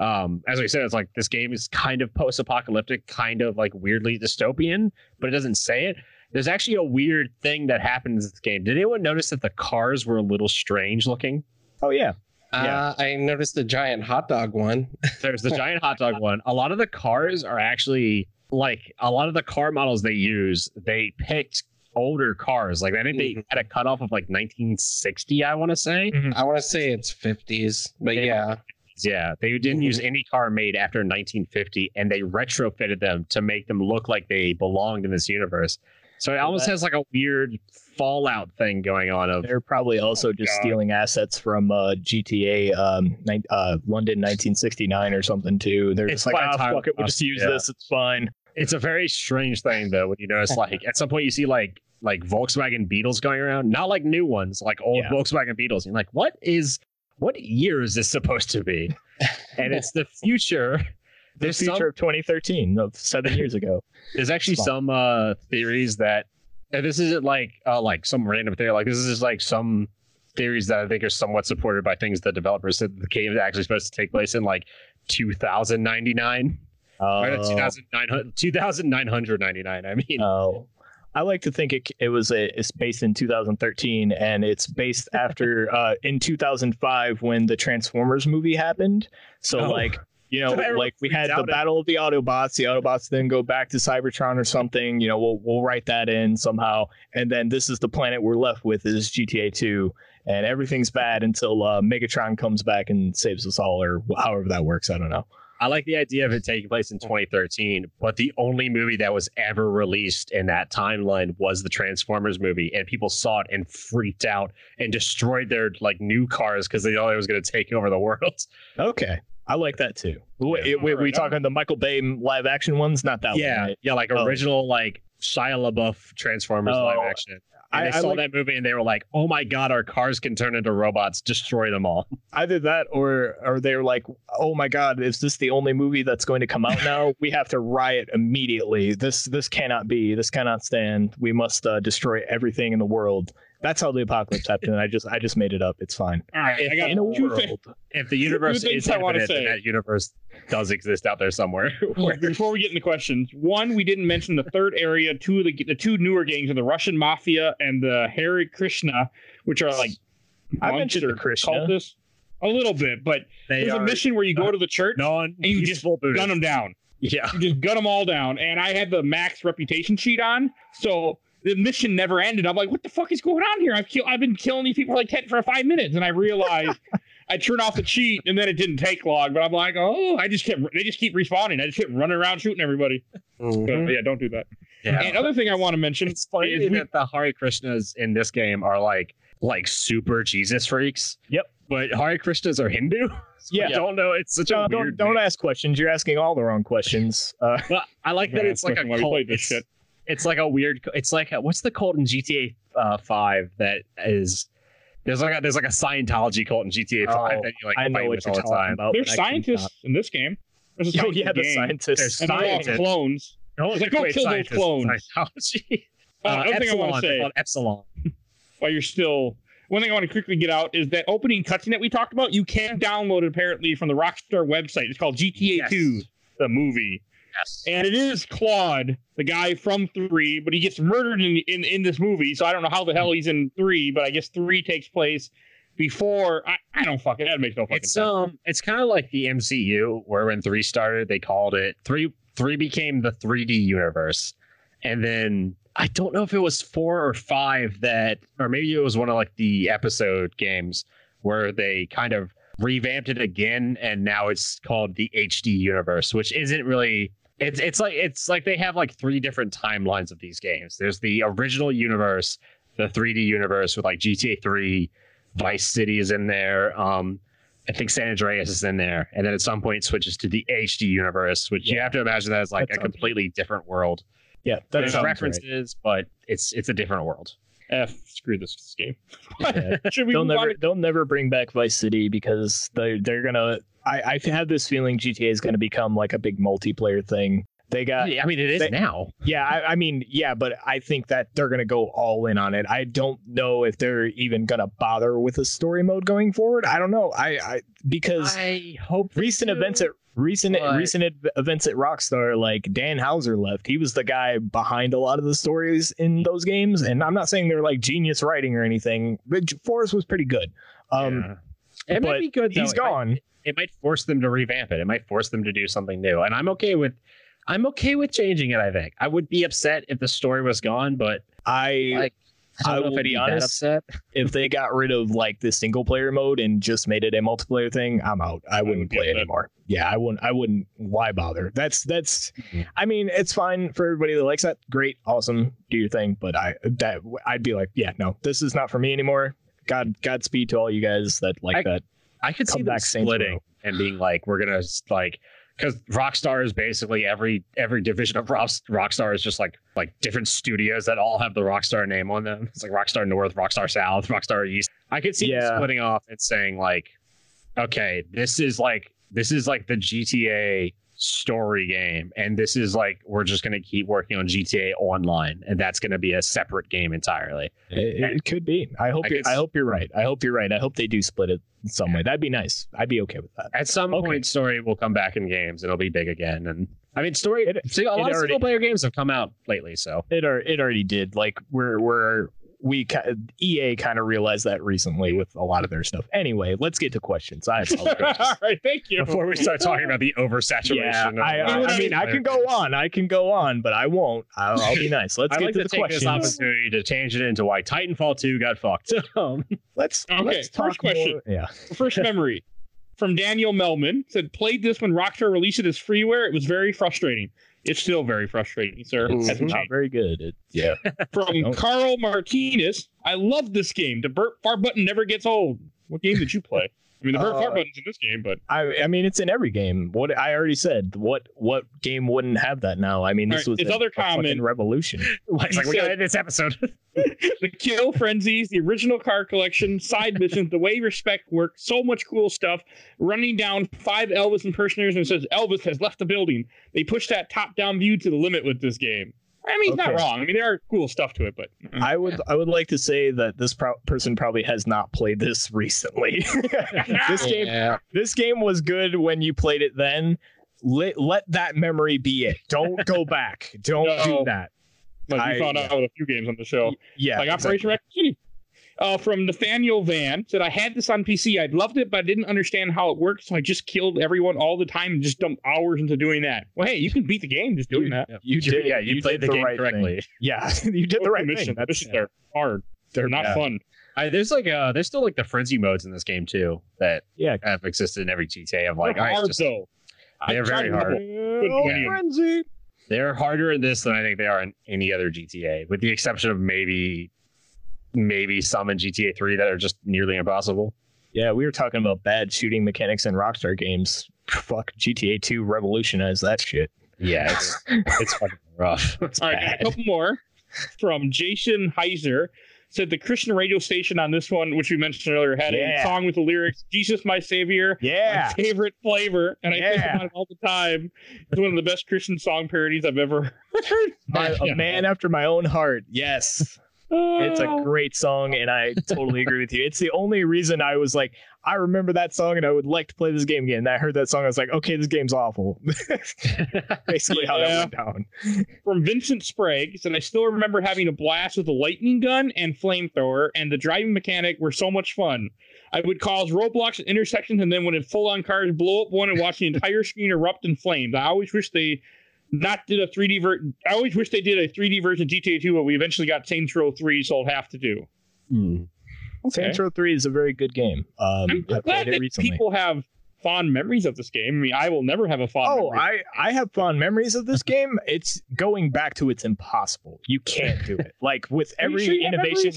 um, as we said, it's like this game is kind of post-apocalyptic, kind of like weirdly dystopian, but it doesn't say it. There's actually a weird thing that happens in this game. Did anyone notice that the cars were a little strange looking? Oh yeah. Uh, I noticed the giant hot dog one. There's the giant hot dog one. A lot of the cars are actually like a lot of the car models they use. They picked older cars. Like I think they Mhm. had a cutoff of like 1960. I want to say. I want to say it's 50s, but Yeah. yeah. Yeah, they didn't use any car made after 1950, and they retrofitted them to make them look like they belonged in this universe. So it almost has like a weird Fallout thing going on. Of They're probably also just God. stealing assets from uh, GTA um, ni- uh, London 1969 or something too. They're It's just like, ah, fuck it, we'll just use yeah. this. It's fine. it's a very strange thing though when you notice like at some point you see like like Volkswagen Beetles going around, not like new ones, like old Yeah. Volkswagen Beetles. You're like, what is what year is this supposed to be? And it's the future. The There's future some, of 2013, of seven years ago. there's actually some uh theories that and this isn't like uh like some random theory, like this is just like some theories that I think are somewhat supported by things the developers said the game is actually supposed to take place in like 2099 or Uh, 2900 2999 I mean Oh, I like to think it it was a, it's based in 2013, and it's based after uh, in 2005 when the Transformers movie happened. So Oh. like you know, like we had the out. battle of the Autobots. The Autobots then go back to Cybertron or something. You know, we'll we'll write that in somehow, and then this is the planet we're left with is GTA 2, and everything's bad until uh, Megatron comes back and saves us all, or however that works. I don't know. I like the idea of it taking place in 2013, but the only movie that was ever released in that timeline was the Transformers movie, and people saw it and freaked out and destroyed their like new cars because they thought it was going to take over the world. Okay. I like that too. Yeah. wait, we Alright, talking the Michael Bay live action ones? Not that yeah, one. right? yeah, like Oh. original like Shia LaBeouf Transformers Oh, live action. And I- they I saw like- that movie and they were like, "Oh my god, our cars can turn into robots! Destroy them all!" Either that or or they're like, oh my god, is this the only movie that's going to come out now? we have to riot immediately. This this cannot be. This cannot stand. We must uh, destroy everything in the world. That's how the apocalypse happened. I just I just made it up. It's fine. All right, I got In a world. things. If the universe is infinite, then that universe does exist out there somewhere. Before we get into questions, one, we didn't mention the third area, two of the the two newer gangs are the Russian Mafia and the Hare Krishna, which are like I mentioned the monster Krishna. cultists. A little bit, but they there's a mission where you go to the church non and you just peaceful Buddhists. gun them down. Yeah. You just gun them all down. And I had the max reputation sheet on, so the mission never ended. I'm like, what the fuck is going on here? I've killed, I've been killing these people for like ten for five minutes, and I realized I turned off the cheat, and then it didn't take long. But I'm like, oh, I just kept they just keep respawning. I just kept running around shooting everybody. Mhm. But yeah, don't do that. Yeah. And other thing I want to mention It's funny is we- that the Hare Krishnas in this game are like like super Jesus freaks. Yep. But Hare Krishnas are Hindu. So Yeah. I don't know. It's such No, a don't weird. don't mix. ask questions. You're asking all the wrong questions. Uh, But I like that it's like a that's why we cult. this shit. It's like a weird. It's like a, what's the cult in GTA uh, Five that is. There's like a, there's like a Scientology cult in GTA Five Oh, that you like I know what you're all the talking time. about. There's but I can't scientists in this game. There's a Oh yeah, the gang, scientists. and they're all Scientists. clones. No It's like, go kill those clones. Scientology. Oh, Uh, another thing I want to say called Epsilon. while you're still one thing I want to quickly get out is that opening cutscene that we talked about. You can download it apparently from the Rockstar website. It's called GTA Yes. 2, the movie. Yes. and it is Claude, the guy from three, but he gets murdered in, in in this movie. So I don't know how the hell he's in three, but I guess three takes place before. I, I don't fucking. That makes no fucking It's sense. um, it's kind of like the MCU, where when three started, they called it three. Three became the 3D universe, and then I don't know if it was four or five that, or maybe it was one of like the episode games where they kind of revamped it again, and now it's called the HD universe, which isn't really. It's it's like it's like they have like three different timelines of these games. There's the original universe, the 3D universe with like GTA 3, Vice City is in there. Um, I think San Andreas is in there, and then at some point switches to the HD universe, which you have to imagine that as like That a sounds completely different world. Yeah, that There's sounds right. references, but it's it's a different world. F, screw this, this game. Yeah. Should we they'll never to- they'll never bring back Vice City because they they're gonna. I I have this feeling GTA is gonna become like a big multiplayer thing. They got I mean, it is they- now. yeah. I, I mean yeah, but I think that they're gonna go all in on it. I don't know if they're even gonna bother with a story mode going forward. I don't know. I I because I hope recent do. events at recent but- recent events at Rockstar, like Dan Houser left. He was the guy behind a lot of the stories in those games, and I'm not saying they're like genius writing or anything, but Forrest was pretty good. Um, Yeah. it might be good. Though. he's gone. It might force them to revamp it. It might force them to do something new, and I'm okay with. I'm okay with changing it. I think I would be upset if the story was gone, but I Like, I I will be be honest. upset. if they got rid of like the single player mode and just made it a multiplayer thing, I'm out. I wouldn't would play anymore. Yeah, I wouldn't. I wouldn't. Why bother? That's that's. Mhm. I mean, it's fine for everybody that likes that. Great, awesome, do your thing. But I that I'd be like, yeah, no, this is not for me anymore. God, Godspeed to all you guys that like I- that. I could see them splitting and being like, we're gonna like, because Rockstar is basically every every division of Rock, Rockstar is just like like different studios that all have the Rockstar name on them. It's like Rockstar North, Rockstar South, Rockstar East. I could see them Yeah. splitting off and saying like, okay, this is like this is like the GTA story game, and this is like we're just gonna keep working on GTA Online, and that's gonna be a separate game entirely. It, it could be. I hope. I you're, could I hope you're right. I hope you're right. I hope they do split it in some way. That'd be nice. I'd be okay with that. At some Okay. point, story will come back in games. And it'll be big again, and I mean, story. It- see, a lot of single player games have come out lately, so It ar- it already did. Like we're we're we EA kind of realized that recently with a lot of their stuff. Anyway, let's get to questions. I apologize. All right, thank you. before we start talking about the oversaturation. yeah, of, I, I, I mean, I can go on. I can go on, but I won't. I'll, I'll be nice. Let's I'd get like to to the take this questions. opportunity to change it into why Titanfall 2 got fucked. Um, Let's Okay, let's first question. more- Yeah, First memory from Daniel Melman said, "Played this when Rockstar released it as freeware. It was very frustrating. It's still very frustrating, sir. Hasn't not changed." very good. It, yeah, From Carl Martinez, I love this game. The burp fart button never gets old. What game did you play? I mean, the burp Uh, fart button's in this game, but I I mean, it's in every game. What I already said. What what game wouldn't have that now? I mean, this All was right, his a- other a fucking revolution. it's like, we said- got to end this episode. the kill frenzies, the original car collection, side missions, the way respect work, so much cool stuff. Running down five Elvis impersonators and says Elvis has left the building. They push that top down view to the limit with this game. I mean, he's not wrong. I mean, there are cool stuff to it, but I would I would like to say that this pro- person probably has not played this recently. this game Yeah. this game was good when you played it then. Let, let that memory be it. Don't go back. Don't No. do that. like we I- found out with a few games on the show. Yeah. like exactly. Operation Raccoon City. Uh, from Nathaniel Van said, I had this on PC. I loved it, but I didn't understand how it worked, so I just killed everyone all the time and just dumped hours into doing that. Well, hey, you can beat the game just doing that. You did. yeah, you, played did the game right correctly. Thing. Yeah, you did the right mission. thing. That's missions are hard. They're not Yeah. fun. I, there's like uh there's still like the frenzy modes in this game too that yeah. have existed in every GTA of like They're all right, hard just- though. They're very hard. Good Oh, frenzy. they're harder in this than I think they are in any other GTA, with the exception of maybe maybe some in GTA 3 that are just nearly impossible. Yeah, we were talking about bad shooting mechanics in Rockstar games. Fuck, GTA 2 revolutionized that shit. Yeah, it's it's fucking rough. It's All right, bad. a couple more from Jason Heiser. Said the Christian radio station on this one, which we mentioned earlier, had Yeah. a song with the lyrics "Jesus, my Savior." Yeah. my favorite flavor, and I think Yeah. about it all the time. It's one of the best Christian song parodies I've ever heard. My, a man after my own heart. Yes. It's a great song, and I totally agree with you. It's the only reason I was like, I remember that song, and I would like to play this game again. And I heard that song, I was like, okay, this game's awful. Basically, how Yeah. that went down. from Vincent Sprague said, I still remember having a blast with a lightning gun and flamethrower, and the driving mechanic were so much fun. I would cause roadblocks at intersections, and then when it full on cars blow up one and watch the entire screen erupt in flames. I always wish they not did a 3D ver- I always wish they did a 3D version of GTA 2, but we eventually got Saints Row 3, so I'll have to do. Hmm. Saints Row 3 is a very good game. Um, I'm I glad that recently. people have fond memories of this game. I mean, I will never have a fond Oh, memory. I, I have fond memories of this game. It's going back to it's impossible. You can't do it. Like with every sure innovation?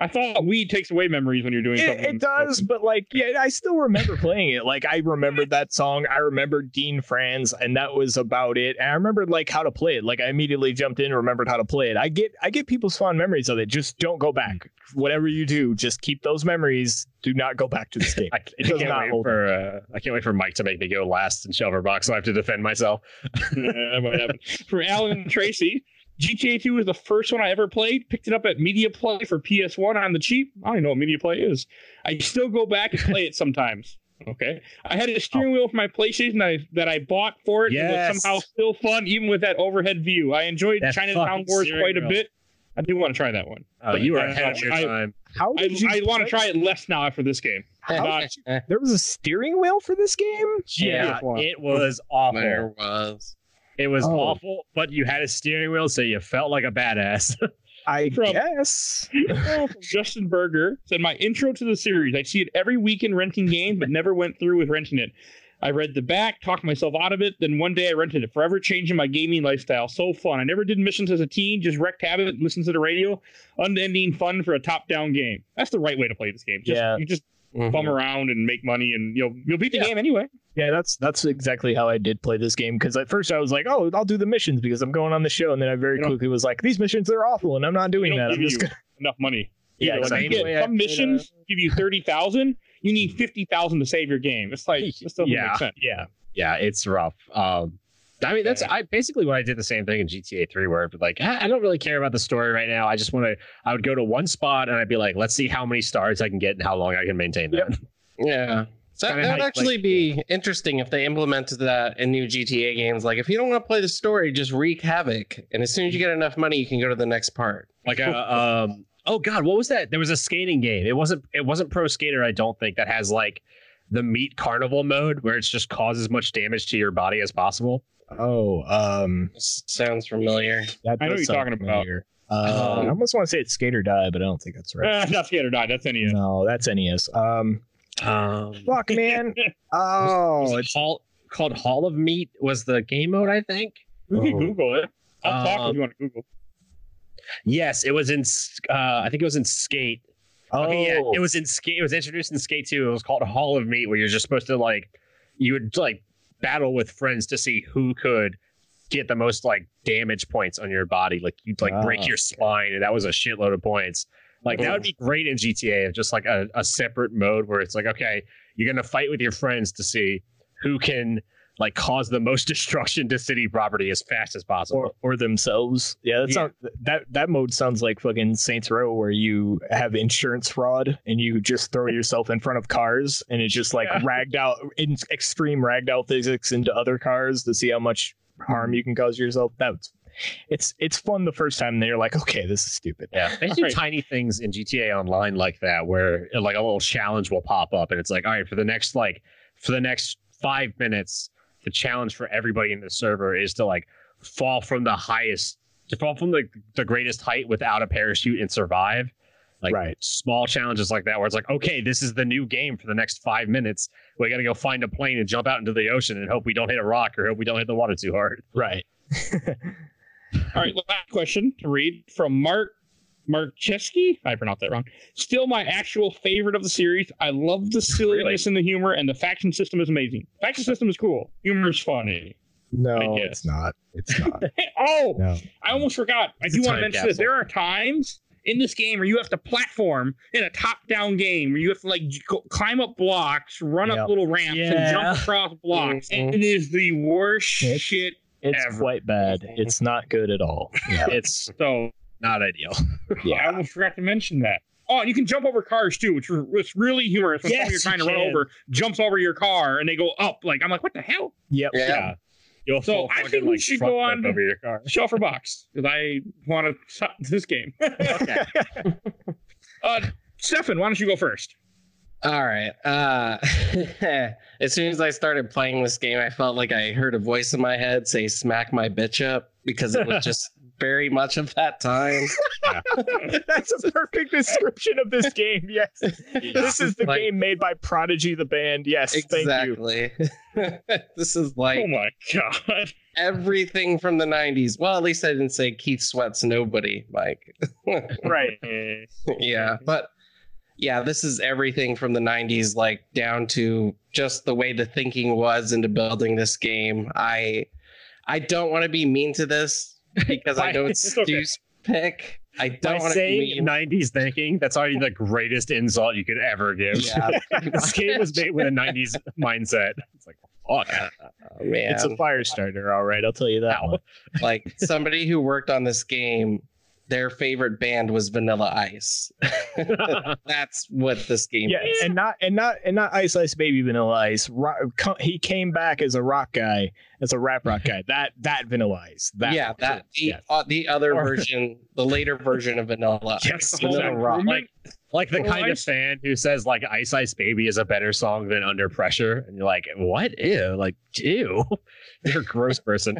I thought weed takes away memories when you're doing it, something. it does, but like, yeah, I still remember playing it. Like, I remembered that song. I remembered Dean Franz, and that was about it. And I remembered like how to play it. Like, I immediately jumped in, and remembered how to play it. I get, I get people's fond memories of it. Just don't go back. Whatever you do, just keep those memories. Do not go back to this game. I, I can't wait for uh, I can't wait for Mike to make me go last in Shelver Box, so I have to defend myself. that might happen. For Alan and Tracy, GTA 2 was the first one I ever played. Picked it up at Media Play for PS1 on the cheap. I don't even know what Media Play is. I still go back and play it sometimes. Okay. I had a steering wheel for my PlayStation that I, that I bought for it. It was somehow still fun, even with that overhead view. I enjoyed That Chinatown Wars steering quite a bit. I do want to try that one. Oh, you are ahead of your I- time. How I, did you I want to try it less now after this game. Not- There was a steering wheel for this game. Yeah, one. it was awful. there was. It was Oh. awful, but you had a steering wheel, so you felt like a badass. I From- guess. Oh, from Justin Berger said my intro to the series. I see it every weekend renting games, but never went through with renting it. I read the back, talked myself out of it. Then one day I rented it, forever changing my gaming lifestyle. So fun. I never did missions as a teen, just wrecked habit, listen to the radio. Unending fun for a top-down game. That's the right way to play this game. Just, Yeah. You just Mhm. bum around and make money, and you'll you'll beat the Yeah. game anyway. Yeah, that's that's exactly how I did play this game. Because at first I was like, "Oh, I'll do the missions because I'm going on the show," and then I very You know- quickly was like, "These missions are awful, and I'm not doing that. I'm just gonna." enough money. Yeah, Either, like, exactly. you get- some missions give you thirty thousand. You need fifty thousand to save your game. It's like this doesn't Yeah. make sense. Yeah, yeah, it's rough. Um, I mean, that's I basically what I did the same thing in GTA 3, where like I, I don't really care about the story right now. I just want to. I would go to one spot and I'd be like, let's see how many stars I can get and how long I can maintain that. Yeah. So that Kinda would actually like- be interesting if they implemented that in new GTA games. Like, if you don't want to play the story, just wreak havoc. And as soon as you get enough money, you can go to the next part. Like a um. Oh God, what was that? There was a skating game. It wasn't. It wasn't Pro Skater. I don't think that has like the meat carnival mode where it's just cause as much damage to your body as possible. Oh, um, S- Sounds familiar. that I know what you're sound talking about. familiar. Uh, I almost want to say it's Skate or Die, but I don't think that's right. Eh, not Skate or Die. That's any. No, that's NES. Um, Um, fuck, man. Oh, was it it's Hall called Hall of Meat was the game mode, I think. We can Oh. Google it. I'll talk Um, if you want to Google. Yes, it was in. Uh, I think it was in Skate. oh, Okay, yeah, it was in Skate. It was introduced in Skate 2. It was called Hall of Meat, where you're just supposed to like, you would like battle with friends to see who could get the most like damage points on your body. Like you'd like Ah, break your spine, and that was a shitload of points. Like that would be great in GTA, of just like a, a separate mode where it's like, okay, you're gonna fight with your friends to see who can like cause the most destruction to city property as fast as possible. or or themselves. Yeah, that Yeah. sounds that that mode sounds like fucking Saints Row, where you have insurance fraud and you just throw yourself in front of cars, and it's just like Yeah. ragged out in extreme ragdoll physics into other cars to see how much harm you can cause yourself. That's it's it's fun the first time. And then you're like, okay, this is stupid. Yeah, they do Right. tiny things in GTA Online like that, where like a little challenge will pop up, and it's like, all right, for the next like for the next five minutes, the challenge for everybody in the server is to like fall from the highest, to fall from the the greatest height without a parachute and survive. Like Right. small challenges like that, where it's like, okay, this is the new game for the next five minutes. We got to go find a plane and jump out into the ocean and hope we don't hit a rock or hope we don't hit the water too hard. Right. All right, last question to read from Mark Marcheski. I pronounced that wrong. Still my actual favorite of the series. I love the silliness and the humor, and the faction system is amazing. Faction system is cool. Humor is funny. No, it's not. It's not. oh, No. I almost forgot. I do want to mention this. capsule. There are times in this game where you have to platform in a top-down game where you have to like go, climb up blocks, run Yep. up little ramps, and jump across blocks, Mhm. and it is the worst It's- shit. It's Ever. quite bad. It's not good at all. Yeah. It's So not ideal. Yeah, I almost forgot to mention that. Oh, and you can jump over cars too, which was really humorous when someone Yes, you're trying to you run over jumps over your car and they go up. Like I'm like, what the hell? Yep. Yeah. You'll So I fucking, think we like, should go on- over your car. Shelfer box because I want to stop this game. Okay. uh, Stefan, why don't you go first? All right. Uh, as soon as I started playing this game, I felt like I heard a voice in my head say "smack my bitch up" because it was just very much of that time. That's a perfect description of this game. Yes. This is the Like- game made by Prodigy the band. Yes. Thank you. Exactly. this is like oh my god! everything from the '90s. Well, at least I didn't say Keith Sweat's "Nobody," Mike. Right. yeah, but yeah, this is everything from the 90s like down to just the way the thinking was into building this game. I I don't want to be mean to this because I know it's It's okay. Pick. I don't want to be saying 90s thinking, that's already the greatest insult you could ever give. Yeah, this game was made with a 90s mindset. It's like, fuck. oh, man. It's a fire starter, all right. I'll tell you that. One. like somebody who worked on this game, their favorite band was Vanilla Ice. That's what this game Yeah, is. and not and not and not Ice Ice Baby Vanilla Ice. Rock, he came back as a rock guy, as a rap rock guy. That that Vanilla Ice. That yeah, that the, yes. uh, the other Or- version, the later version of Vanilla. Yes, Ice, Vanilla Rock. Like, like the Well, kind I- of fan who says like Ice Ice Baby is a better song than Under Pressure, and you're like, what? Ew, like, ew, you're a gross person.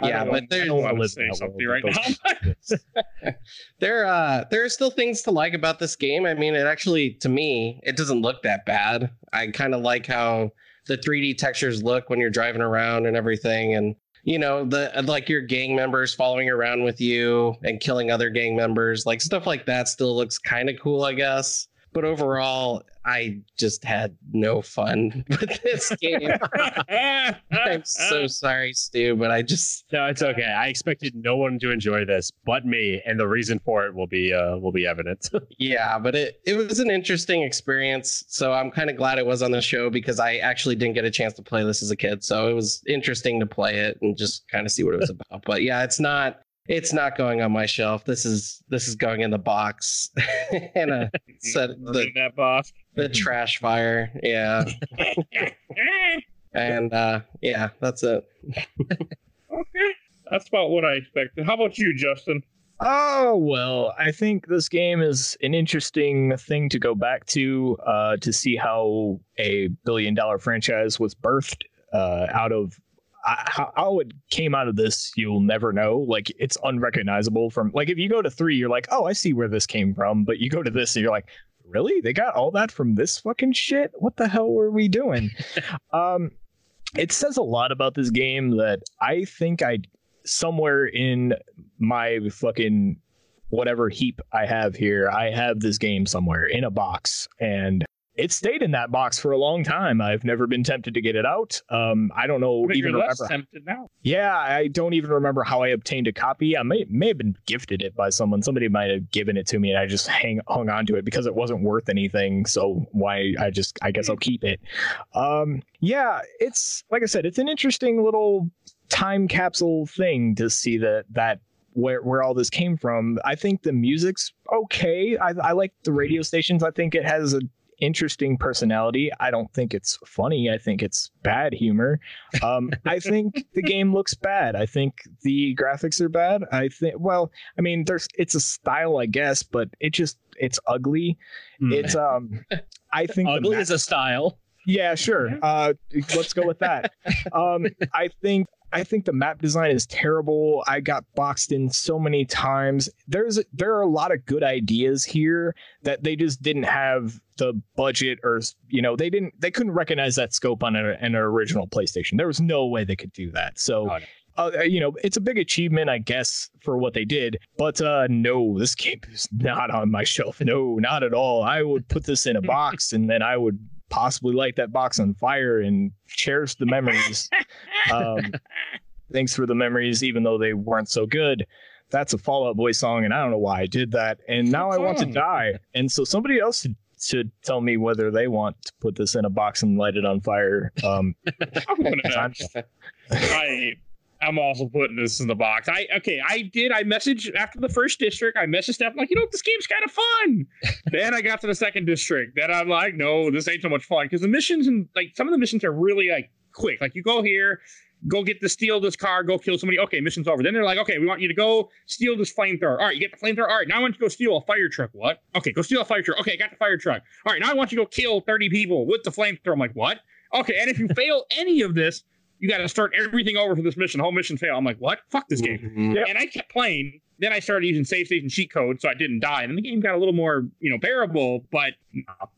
I Yeah, but I there's don't want to say something right now. there uh there are still things to like about this game. I mean, it actually to me, it doesn't look that bad. I kind of like how the 3D textures look when you're driving around and everything and you know, the like your gang members following around with you and killing other gang members, like stuff like that still looks kind of cool, I guess. But overall, I just had no fun with this game. I'm so sorry, Stu, but I just No, it's okay. I expected no one to enjoy this but me, and the reason for it will be uh will be evident. Yeah, but it, it was an interesting experience. So I'm kind of glad it was on the show because I actually didn't get a chance to play this as a kid. So it was interesting to play it and just kind of see what it was about. But yeah, it's not it's not going on my shelf. This is this is going in the box and a set the, that boss. the trash fire. Yeah. And uh yeah, that's it. okay, that's about what I expected. How about you, Justin? Oh well, I think this game is an interesting thing to go back to uh, to see how a billion dollar franchise was birthed uh, out of. I- How, how it came out of this, you'll never know. Like it's unrecognizable from. Like if you go to three, you're like, oh, I see where this came from. But you go to this, and you're like, really? They got all that from this fucking shit? What the hell were we doing? um, it says a lot about this game that I think I somewhere in my fucking whatever heap I have here, I have this game somewhere in a box and it stayed in that box for a long time. I've never been tempted to get it out. Um, I don't know But even you're less remember. tempted now. Yeah, I don't even remember how I obtained a copy. I may may have been gifted it by someone. Somebody might have given it to me, and I just hang hung on to it because it wasn't worth anything. So why I just I guess I'll keep it. Um, yeah, it's like I said, it's an interesting little time capsule thing to see that that where where all this came from. I think the music's okay. I I like the radio stations. I think it has a interesting personality. I don't think it's funny. I think it's bad humor. Um, I think the game looks bad. I think the graphics are bad. I think well, I mean, there's it's a style, I guess, but it just it's ugly. Hmm. It's um, I think Ugly ma- is a style. yeah, sure. Uh, let's go with that. Um, I think I think the map design is terrible. I got boxed in so many times. There's there are a lot of good ideas here that they just didn't have the budget or you know they didn't they couldn't recognize that scope on a, an original PlayStation. There was no way they could do that. So. Oh, no. Uh, you know, it's a big achievement, I guess, for what they did. But uh, no, this game is not on my shelf. No, not at all. I would put this in a box, and then I would possibly light that box on fire and cherish the memories. um, thanks for the memories, even though they weren't so good. That's a Fall Out Boy song, and I don't know why I did that. And now I want to die. And so somebody else should, should tell me whether they want to put this in a box and light it on fire. Um, I'm gonna I'm- I I'm also putting this in the box. I okay, I did. I messaged after the first district. I messaged Steph like, you know, this game's kind of fun. then I got to the second district. Then I'm like, no, this ain't so much fun because the missions and like some of the missions are really like quick. Like you go here, go get the steal this car, go kill somebody. Okay, mission's over. Then they're like, okay, we want you to go steal this flamethrower. All right, you get the flamethrower. All right, now I want you to go steal a fire truck. What? Okay, go steal a fire truck. Okay, I got the fire truck. All right, now I want you to go kill 30 people with the flamethrower. I'm like, what? Okay, and if you fail any of this, you got to start everything over for this mission. The whole mission fail. I'm like, what? Fuck this game. Mhm. And I kept playing. Then I started using save station cheat code, so I didn't die. And the game got a little more, you know, bearable. But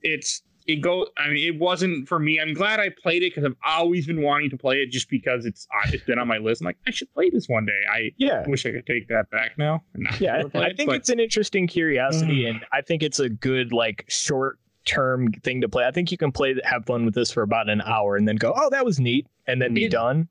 it's it go. I mean, it wasn't for me. I'm glad I played it because I've always been wanting to play it, just because it's uh, it's been on my list. I'm like, I should play this one day. I Yeah. wish I could take that back now. Yeah, never I think but- it's an interesting curiosity, and I think it's a good like short term thing to play. I think you can play, have fun with this for about an hour, and then go, "Oh, that was neat," and then be It- done.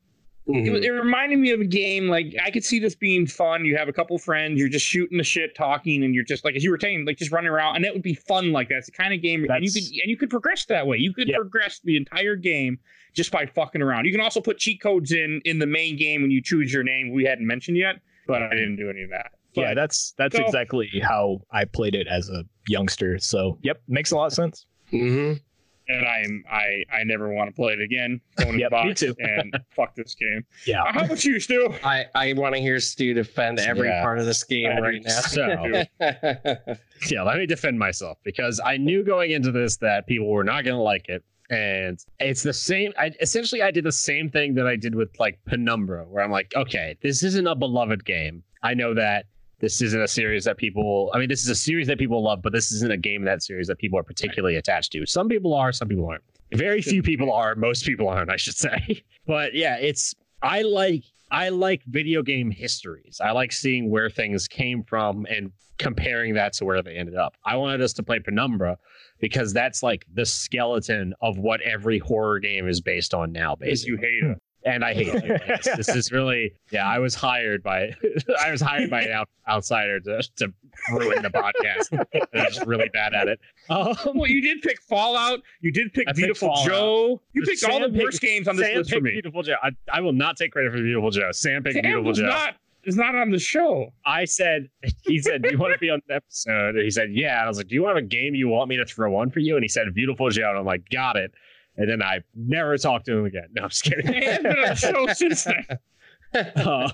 It, Mhm. it reminded me of a game like I could see this being fun. You have a couple friends, you're just shooting the shit, talking, and you're just like as you were saying, like just running around, and it would be fun like that. It's the kind of game, and you could and you could progress that way. You could Yeah. progress the entire game just by fucking around. You can also put cheat codes in in the main game when you choose your name. We hadn't mentioned yet, but I didn't do any of that. yeah, that's that's so- exactly how I played it as a youngster. So, yep, makes a lot of sense. Mhm. And I'm I I never want to play it again. Going in Yep, the me too. and fuck this game. Yeah, uh, How about you, Stu? I, I want to hear Stu defend every Yeah. part of this game I right now. So, yeah, let me defend myself because I knew going into this that people were not going to like it. And it's the same. I essentially I did the same thing that I did with like Penumbra, where I'm like, okay, this isn't a beloved game. I know that this isn't a series that people. I mean, this is a series that people love, but this isn't a game in that series that people are particularly attached to. Some people are, some people aren't. Very few people are. Most people aren't, I should say. But yeah, it's I like I like video game histories. I like seeing where things came from and comparing that to where they ended up. I wanted us to play Penumbra because that's like the skeleton of what every horror game is based on now, Because you hate it. And I hate it. Yes, this is really yeah. I was hired by I was hired by an out, outsider to to ruin the podcast. I'm just really bad at it. Um, Well, you did pick Fallout. You did pick I Beautiful Joe. You picked all the picked- worst games on this Sam list for picked me. Beautiful Joe. I, I will not take credit for Beautiful Joe. Sam picked Sam Beautiful was Joe. not is not on the show. I said, he said, Do you want to be on the episode? And he said, Yeah. And I was like, Do you have a game you want me to throw one for you? And he said, Beautiful Joe. And I'm like, Got it. And then I never talked to him again. No, I'm just kidding. Been on the show since then. Uh,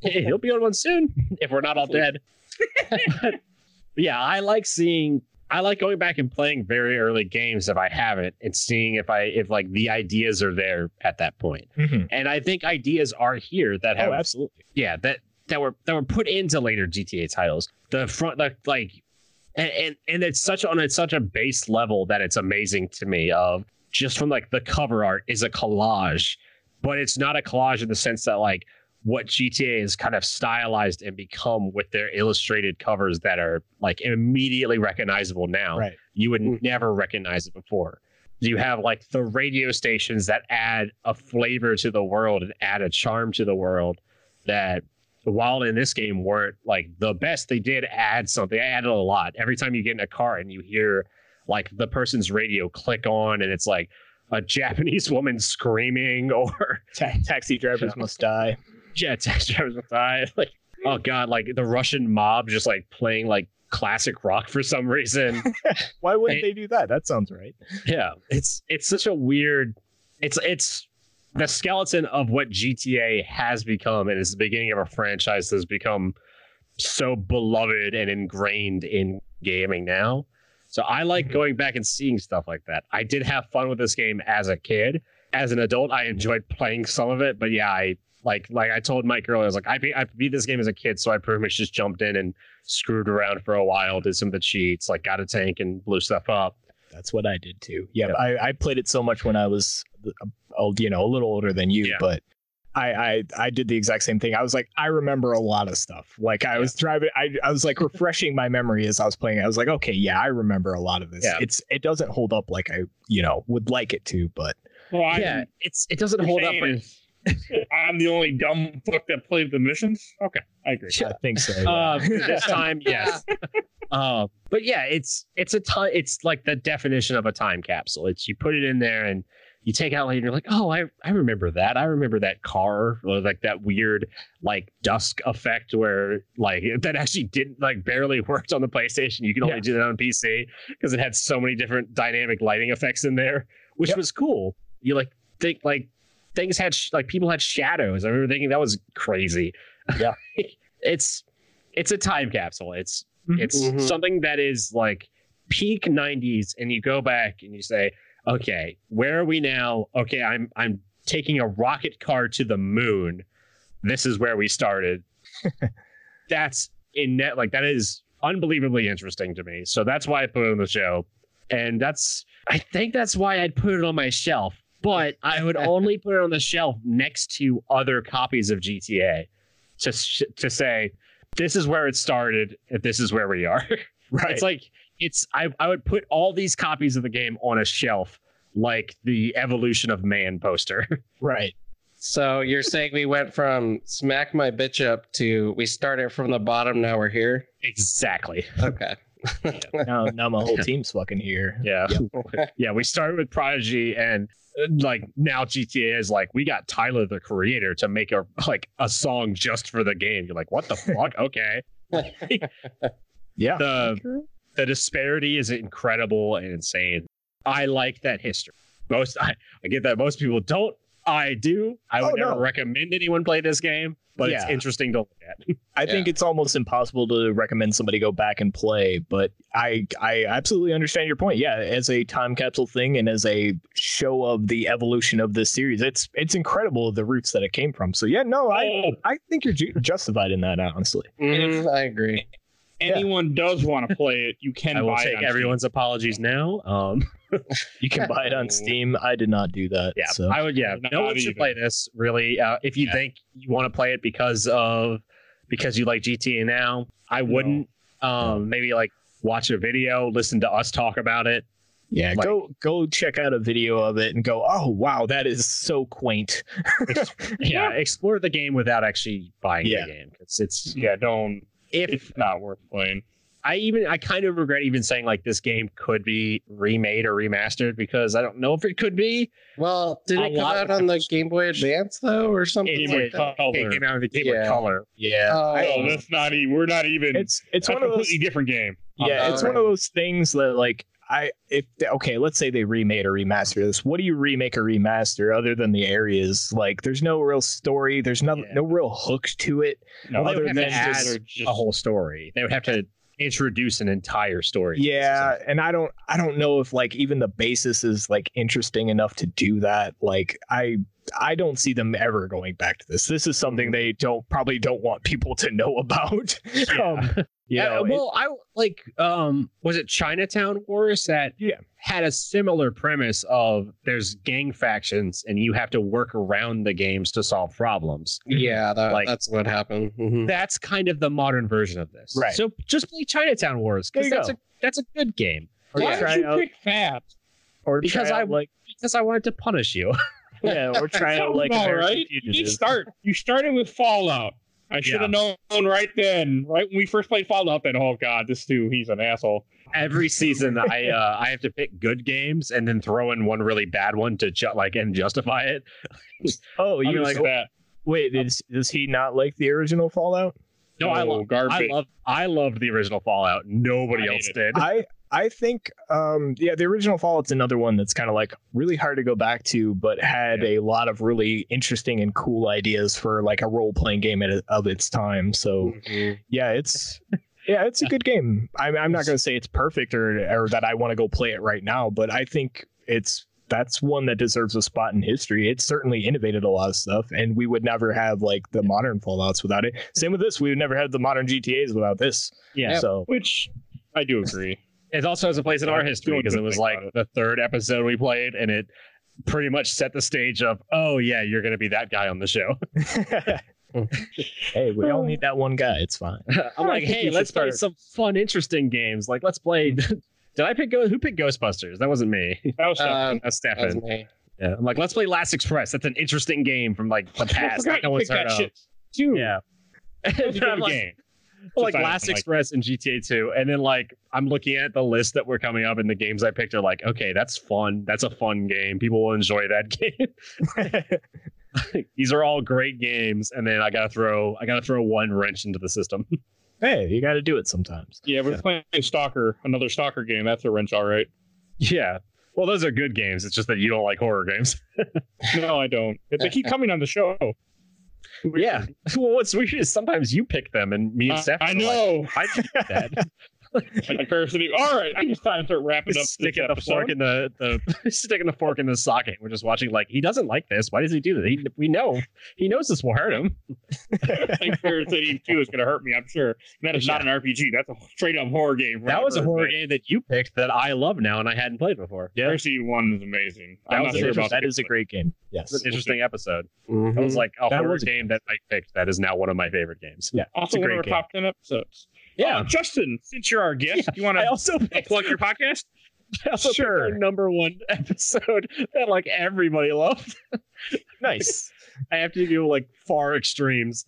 hey, he'll be on one soon if we're not all dead. But, yeah, I like seeing. I like going back and playing very early games if I haven't, and seeing if I if like the ideas are there at that point. Mhm. And I think ideas are here that have oh, absolutely. yeah that that were that were put into later GTA titles. The front the like and and, and it's such on it's such a base level that it's amazing to me of just from like the cover art is a collage, but it's not a collage in the sense that like what GTA is kind of stylized and become with their illustrated covers that are like immediately recognizable now Right. you would Mm. never recognize it before. You have like the radio stations that add a flavor to the world and add a charm to the world that while in this game weren't like the best, they did add something. They added a lot. Every time you get in a car and you hear like the person's radio click on and it's like a Japanese woman screaming or Ta- taxi drivers must die. yeah, taxi drivers must die. Like, oh god, like the Russian mob just like playing like classic rock for some reason. Why wouldn't Hey. they do that? That sounds right. yeah it's it's such a weird it's it's the skeleton of what gta has become and it's the beginning of a franchise that's become so beloved and ingrained in gaming now so i like Mhm. going back and seeing stuff like that i did have fun with this game as a kid as an adult i enjoyed playing some of it but yeah i like like i told mike earlier i was like i beat, I beat this game as a kid so i pretty much just jumped in and screwed around for a while did some of the cheats like got a tank and blew stuff up That's what I did too. Yeah, Yeah. I, I played it so much when I was, uh, old, you know, a little older than you, Yeah. but I, I I did the exact same thing. I was like, I remember a lot of stuff. Like I was driving, I, I was like refreshing my memory as I was playing. I was like, okay, yeah, I remember a lot of this. Yeah. It's it doesn't hold up like I, you know, would like it to, but Well, I, yeah, it's it doesn't hold up. saying When, I'm the only dumb fuck that played the missions. Okay, I agree. I think so. yeah. uh, this time, yes. Uh, but yeah, it's it's a time. It's like the definition of a time capsule. It's you put it in there and you take out later and you're like, oh, I, I remember that. I remember that car, or like that weird like dusk effect where like that actually didn't like barely worked on the PlayStation. You can only Yeah. do that on PC because it had so many different dynamic lighting effects in there, which Yep. was cool. You like think like things had sh- like people had shadows. I remember thinking that was crazy. Yeah. it's it's a time capsule. It's Mhm. it's Mhm. something that is like peak 90s and you go back and you say okay where are we now? Okay i'm i'm taking a rocket car to the moon. This is where we started. That's in net like that is unbelievably interesting to me. So that's why i put it on the show. And that's i think that's why i'd put it on my shelf but i would only put it on the shelf next to other copies of gta to sh- to say this is where it started and this is where we are. Right. it's like it's I, I would put all these copies of the game on a shelf like the evolution of man poster right. So you're saying we went from smack my bitch up to we started from the bottom, now we're here? exactly Okay. Now, now my whole team's fucking here. yeah yeah we started with prodigy and uh, like now gta is like we got tyler the creator to make a like a song just for the game you're like what the fuck okay Yeah. the the disparity is incredible and insane. I like that history. Most I, I get that most people don't. I do. I would Oh, never no. recommend anyone play this game, but it's interesting to look at. I think it's almost impossible to recommend somebody go back and play, but I I absolutely understand your point. Yeah, as a time capsule thing and as a show of the evolution of this series, it's it's incredible the roots that it came from. So yeah, no, I Oh, I think you're justified in that honestly. Mhm, I agree. Anyone does want to play it, you can I will buy it take on Steam. everyone's apologies now. Um, You can buy it on Steam. I did not do that. yeah, so I would. Yeah, Not no one should either. play this. Really, uh, if you Yeah. think you want to play it because of because you like GTA now, I wouldn't. Um, maybe like watch a video, listen to us talk about it. yeah, like- go go check out a video of it and go, oh wow, that is so quaint. yeah, explore the game without actually buying Yeah. the game. because it's Yeah, don't. If It's not worth playing. I even I kind of regret even saying like this game could be remade or remastered because I don't know if it could be. Well, did A it come out on the Game Boy Advance though, or something It like did. that? Color. It came out of the Game Boy Yeah. Color. Yeah, Oh, I- No, that's not even. We're not even. it's it's It's one a of those completely different game. Yeah, Oh, it's one of those things that like I if okay, let's say they remade or remaster this. What do you remake or remaster other than the areas? Like there's no real story, there's no Yeah. no real hook to it. No, other than just- just a whole story. They would have to introduce an entire story. Yeah, and I don't I don't know if like even the basis is like interesting enough to do that. Like I I don't see them ever going back to this. This is something they don't probably don't want people to know about. um, you Yeah, know, well, I like um was it Chinatown Wars that Yeah. had a similar premise of there's gang factions and you have to work around the games to solve problems. Yeah, that, Like- that's what happened. Mhm. That's kind of the modern version of this. Right. So just play Chinatown Wars There because that's go. a that's a good game. or Why try did you out, pick Fat? or because try I- out, like Because I wanted to punish you. yeah, or try out like about American right. You start. You started with Fallout. I should have known right then, right when we first played Fallout. Then, oh god, this dude, he's an asshole. Every season, I uh, I have to pick good games and then throw in one really bad one to ju- like and justify it. Oh, you like that. wait? Is does he not like the original Fallout? No, I Oh, love garbage. I love I loved the original Fallout. Nobody I else hate did. I I think um yeah, the original Fallout's another one that's kind of like really hard to go back to, but had a lot of really interesting and cool ideas for like a role playing game at, of its time. So Mhm. yeah, it's yeah, it's a good game. I'm I'm not gonna say it's perfect or or that I want to go play it right now, but I think it's that's one that deserves a spot in history. It certainly innovated a lot of stuff, and we would never have like the modern Fallout's without it. Same with this, we would never have the modern GTA's without this. yeah, So Which I do agree. It also has a place in our history because it was like it. the third episode we played, and it pretty much set the stage of, oh yeah, you're gonna be that guy on the show. hey, we all need that one guy. It's fine. I'm like, hey, let's play start- some fun, interesting games. Like, let's play. Did I pick Go? Who picked Ghostbusters? That wasn't me. That was Um, That's that was Stefan. Yeah, I'm like, let's play Last Express. That's an interesting game from like the past. forgot no one's heard of. shit too. Yeah. That a good like, game. Like I- Last like- Express and GTA 2, and then like I'm looking at the list that were coming up, and the games I picked are like, okay, that's fun. That's a fun game. People will enjoy that game. These are all great games, and then I gotta throw I gotta throw one wrench into the system. hey, you got to do it sometimes. Yeah, we're playing Stalker, another Stalker game. That's a wrench, all right. yeah. Well, those are good games. It's just that you don't like horror games. No, I don't. They keep coming on the show. Yeah. Well, what's weird is sometimes you pick them, and me and Steph. I are like, know. I did that. like parasitic. All right, I guess time to start wrapping up sticking this the fork in the, the sticking the fork in the socket. We're just watching like he doesn't like this. Why does he do this? He, we know he knows this will hurt him. like Parasite Eve Two is going to hurt me. I'm sure. And that is not an RPG. That's a straight up horror game. That was a horror right? game that you picked that I love now and I hadn't played before. Yeah. Parasite One is amazing. That I'm was not sure interest- about that the a great game. It's Yes. an interesting episode. Mhm. That was like a That horror was a- game that I picked that is now one of my favorite games. Yeah. Also, a one of great our game. top ten episodes. Yeah. Uh, Justin, since you're our guest, you want to also picked, plug your podcast? I also picked Sure. our number one episode that like everybody loved. Nice. I have to do like far extremes.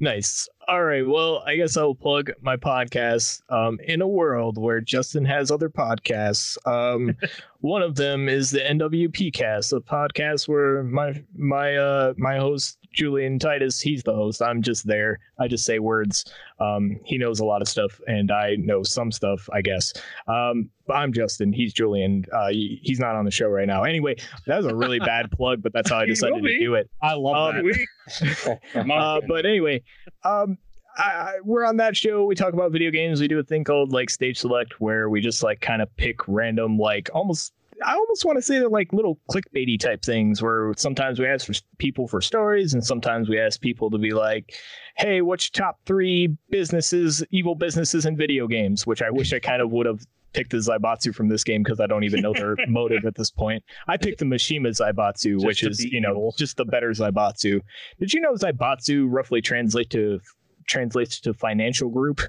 Nice. All right. Well, I guess I'll plug my podcast. Um, in a world where Justin has other podcasts, um, one of them is the NWP Cast, a podcast where my my uh my host Julian Titus, he's the host. I'm just there. I just say words. Um, he knows a lot of stuff, and I know some stuff, I guess. Um, but I'm Justin. He's Julian. Uh, he- he's not on the show right now. Anyway, that was a really bad plug, but that's how I decided to do it. I love Um, that. Uh, but anyway, um, I, I, we're on that show. We talk about video games. We do a thing called like stage select, where we just like kind of pick random, like almost. I almost want to say they're like little clickbaity type things where sometimes we ask for people for stories and sometimes we ask people to be like, hey, what's your top three businesses, evil businesses in video games? Which I wish I kind of would have picked the Zaibatsu from this game because I don't even know their motive at this point. I picked the Mishima Zaibatsu, Just which is, you know, evil. just the better Zaibatsu. Did you know Zaibatsu roughly translate to translates to financial group?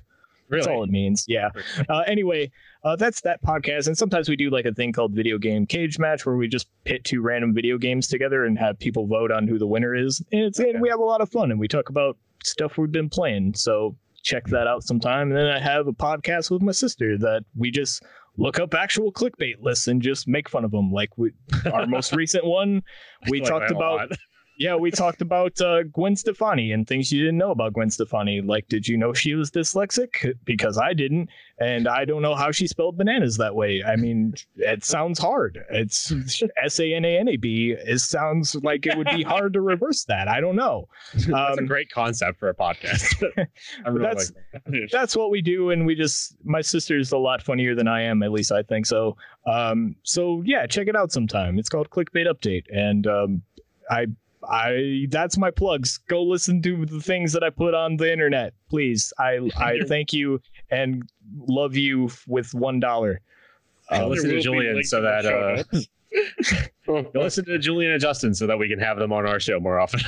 That's all it means. Yeah. Uh, anyway, uh, that's that podcast, and sometimes we do like a thing called video game cage match, where we just pit two random video games together and have people vote on who the winner is, and it's and we have a lot of fun, and we talk about stuff we've been playing. So check that out sometime. And then I have a podcast with my sister that we just look up actual clickbait lists and just make fun of them. Like we, our most recent one, we talked about. Yeah, we talked about uh, Gwen Stefani and things you didn't know about Gwen Stefani. Like, did you know she was dyslexic? Because I didn't, and I don't know how she spelled bananas that way. I mean, it sounds hard. It's S A N A N A B. It sounds like it would be hard to reverse that. I don't know. That's a Um, great concept for a podcast. I really That's- like that. that's what we do and we just my sister's a lot funnier than i am at least i think so um so yeah check it out sometime it's called clickbait update and um i i that's my plugs. Go listen to the things that i put on the internet please. I i thank you and love you with one dollar. Uh, listen to Julian so that uh, listen to Julian and Justin so that we can have them on our show more often.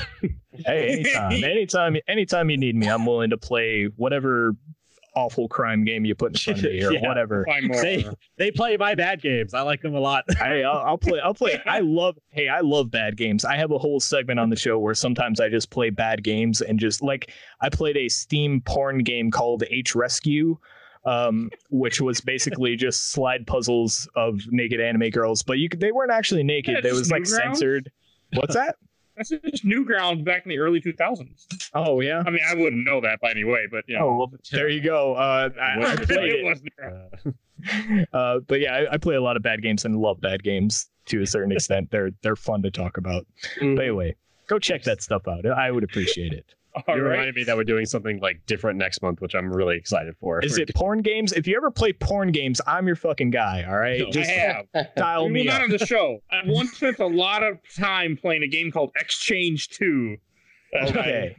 hey anytime anytime anytime you need me i'm willing to play whatever awful crime game you put in front of me or Yeah. whatever they they play my bad games. I like them a lot. Hey, I'll, I'll play. I'll play. I love. Hey, I love bad games. I have a whole segment on the show where sometimes I just play bad games and just like I played a Steam porn game called H Rescue, um, which was basically just slide puzzles of naked anime girls, but you could, they weren't actually naked. Yeah, they was like Newgrounds? censored. What's that? That's just Newgrounds back in the early 2000s. Oh yeah. I mean, I wouldn't know that by any way, but you know. Oh well, there you go. Uh, I, I played it was Uh, but yeah, I, I play a lot of bad games and love bad games to a certain extent. They're they're fun to talk about. But anyway, go check that stuff out. I would appreciate it. All you right. reminded me that we're doing something like different next month, which I'm really excited for. Is it porn games? If you ever play porn games, I'm your fucking guy. All right, No. just I have. dial we me were not up. on the show. I once spent a lot of time playing a game called Exchange 2. Uh, Okay,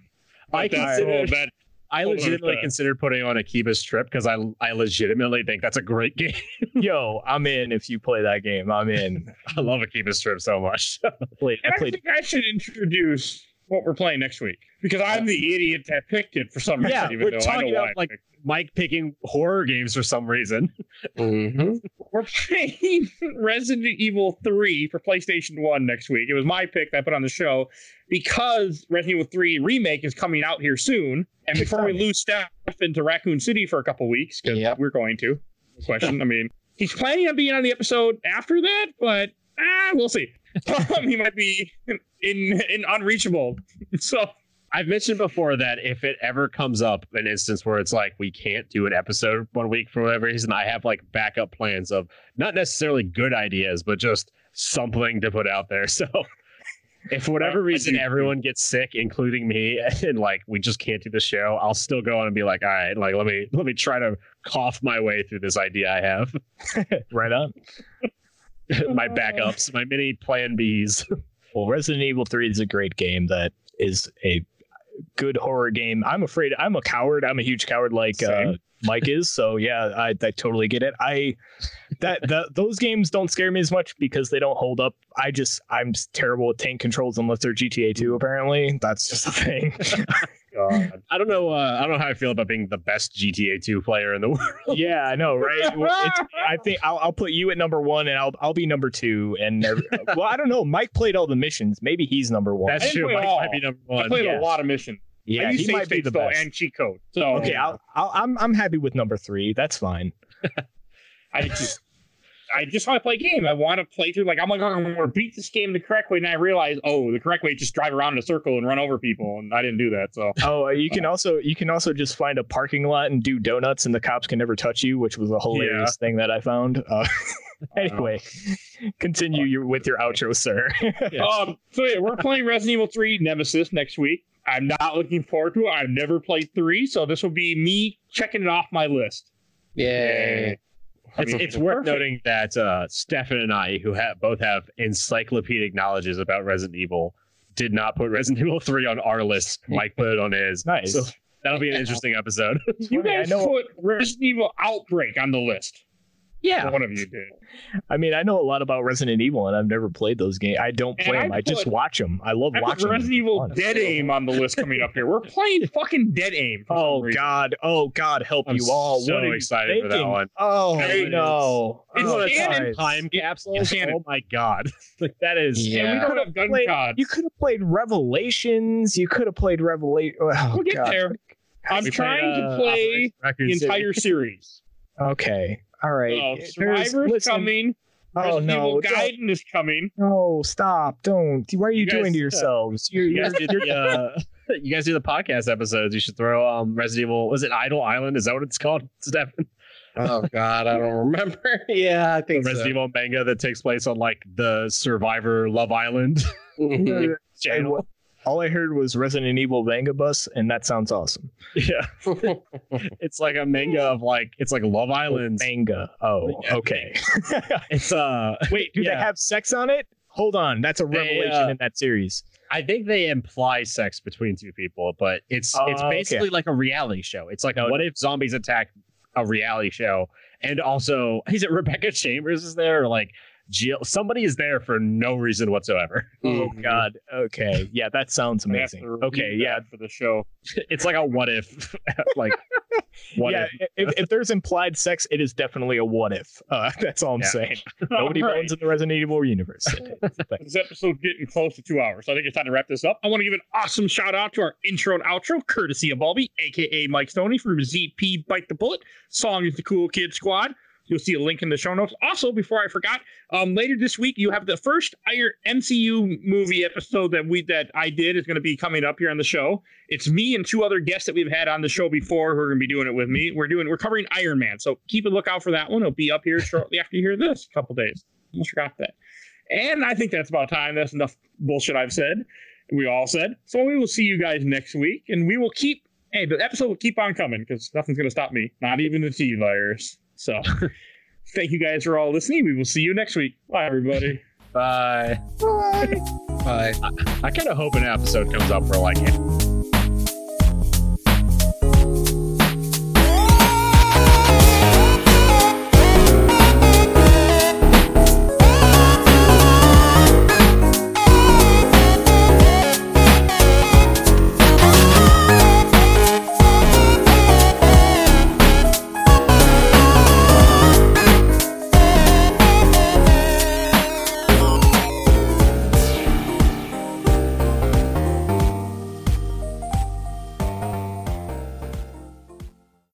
I Like that, consider- that I legitimately considered putting on Akiba's trip because I I legitimately think that's a great game. yo, I'm in. If you play that game, I'm in. I love Akiba's trip so much. I played. And I I played. think I should introduce what we're playing next week because I'm the idiot that picked it for some reason. yeah, even we're though I talking know about why. Like Mike picking horror games for some reason. Mhm. we're playing Resident Evil 3 for PlayStation 1 next week. It was my pick that I put on the show because Resident Evil 3 remake is coming out here soon. And before we lose Steph into Raccoon City for a couple weeks, because Yep. we're going to. Question. I mean, he's planning on being on the episode after that, but ah, we'll see. Um, he might be in in unreachable. So I've mentioned before that if it ever comes up an instance where it's like we can't do an episode one week for whatever reason, I have like backup plans of not necessarily good ideas, but just something to put out there. So if for whatever I reason everyone gets sick, including me, and like we just can't do the show, I'll still go on and be like, all right, like let me let me try to cough my way through this idea I have. right on. my backups, my mini plan Bs. Well, Resident Evil 3 is a great game that is a good horror game. I'm afraid I'm a coward. I'm a huge coward like uh, Mike is. So yeah, I, I totally get it. I that that those games don't scare me as much because they don't hold up. I just I'm terrible with tank controls unless they're GTA 2 apparently. That's just a thing. God. I don't know. Uh, I don't know how I feel about being the best GTA 2 player in the world. yeah, I know, right? It's, I think I'll, I'll put you at number one, and I'll I'll be number two. And every, well, I don't know. Mike played all the missions. Maybe he's number one. That's true. play Mike all. might be number one. I played yeah. a lot of missions. yeah, I use he save might be the though best. and cheat code. So Okay, I'll, I'll, I'm I'm happy with number three. That's fine. I just, I just want to play a game. I want to play through. Like I'm like, oh, I'm going to beat this game the correct way, and I realize, oh, the correct way is just drive around in a circle and run over people, and I didn't do that. So Oh, uh, you can also you can also just find a parking lot and do donuts, and the cops can never touch you, which was a hilarious thing that I found. Uh, anyway, continue your, with your outro, sir. Um, so yeah, we're playing Resident Evil 3 Nemesis next week. I'm not looking forward to it. I've never played three, so this will be me checking it off my list. Yay. I It's, it's worth perfect. noting that uh, Stefan and I, who have both have encyclopedic knowledges about Resident Evil, did not put Resident Evil 3 on our list. Mike put it on his. Nice. So that'll be an interesting episode. You funny, I guys know- put Resident Evil Outbreak on the list. Yeah. One of you did. I mean, I know a lot about Resident Evil, and I've never played those games. I don't play I them. I just put- watch them. I love I watching. Resident them. Evil. Dead Aim on the list coming up here. We're playing fucking Dead Aim. Oh. God! Oh God! Help I'm you all! so what are you excited for that one. Oh Hey, no! it's oh, canon guys. Time capsules. Oh my god! like that is. Yeah. And we could have gun Played-. You could have played Revelations. You could have played Revelation. Oh, We'll get God. there. I'm We trying played, to uh, play Raccoon the entire series. Okay. All right. There's- Survivor's listen- coming. Oh no! Evil Gaiden is coming. No! Stop! Don't! What are you, You doing guys, to uh, yourselves? You're, You you're, guys, do the, uh, you guys do the podcast episodes. You should throw um Resident Evil. Was it Idle Island? Is that what it's called? Stefan? Oh God, I don't remember. yeah, I The think Resident so. Evil manga that takes place on like the Survivor Love Island channel. All I heard was Resident Evil manga bus, and that sounds awesome. Yeah, it's like a manga of like it's like Love Island. Manga. Oh, Yeah. okay. It's uh Wait, do Yeah. they have sex on it? Hold on, that's a They, revelation uh, in that series. I think they imply sex between two people, but it's Oh, it's okay. basically like a reality show. It's like No, what if zombies attack a reality show? And also, is it Rebecca Chambers is there or like Jill? Somebody is there for no reason whatsoever. Oh Mhm. God. Okay. Yeah, that sounds amazing. Okay. Yeah. for the show. It's like a what if, like what yeah. if? If, if there's implied sex, it is definitely a what if. Uh, that's all I'm Yeah. saying. Nobody All right. bones in the Resident Evil universe. This episode's getting close to two hours, so I think it's time to wrap this up. I want to give an awesome shout out to our intro and outro, courtesy of Bulba, aka Mike Stoney from ZP Bite the Bullet. Song is the Cool Kid Squad. You'll see a link in the show notes. Also, before I forgot, um, later this week you have the first Iron MCU movie episode that we that I did is going to be coming up here on the show. It's me and two other guests that we've had on the show before who are going to be doing it with me. We're doing we're covering Iron Man, so keep a lookout for that one. It'll be up here shortly after you hear this. A couple days. Almost forgot that. And I think that's about time. That's enough bullshit I've said. We all said. So we will see you guys next week, and we will keep. Hey, the episode will keep on coming because nothing's going to stop me, not even the T virus. So, thank you guys for all listening. We will see you next week. Bye, everybody. Bye. Bye. Bye. I kind of hope an episode comes up where like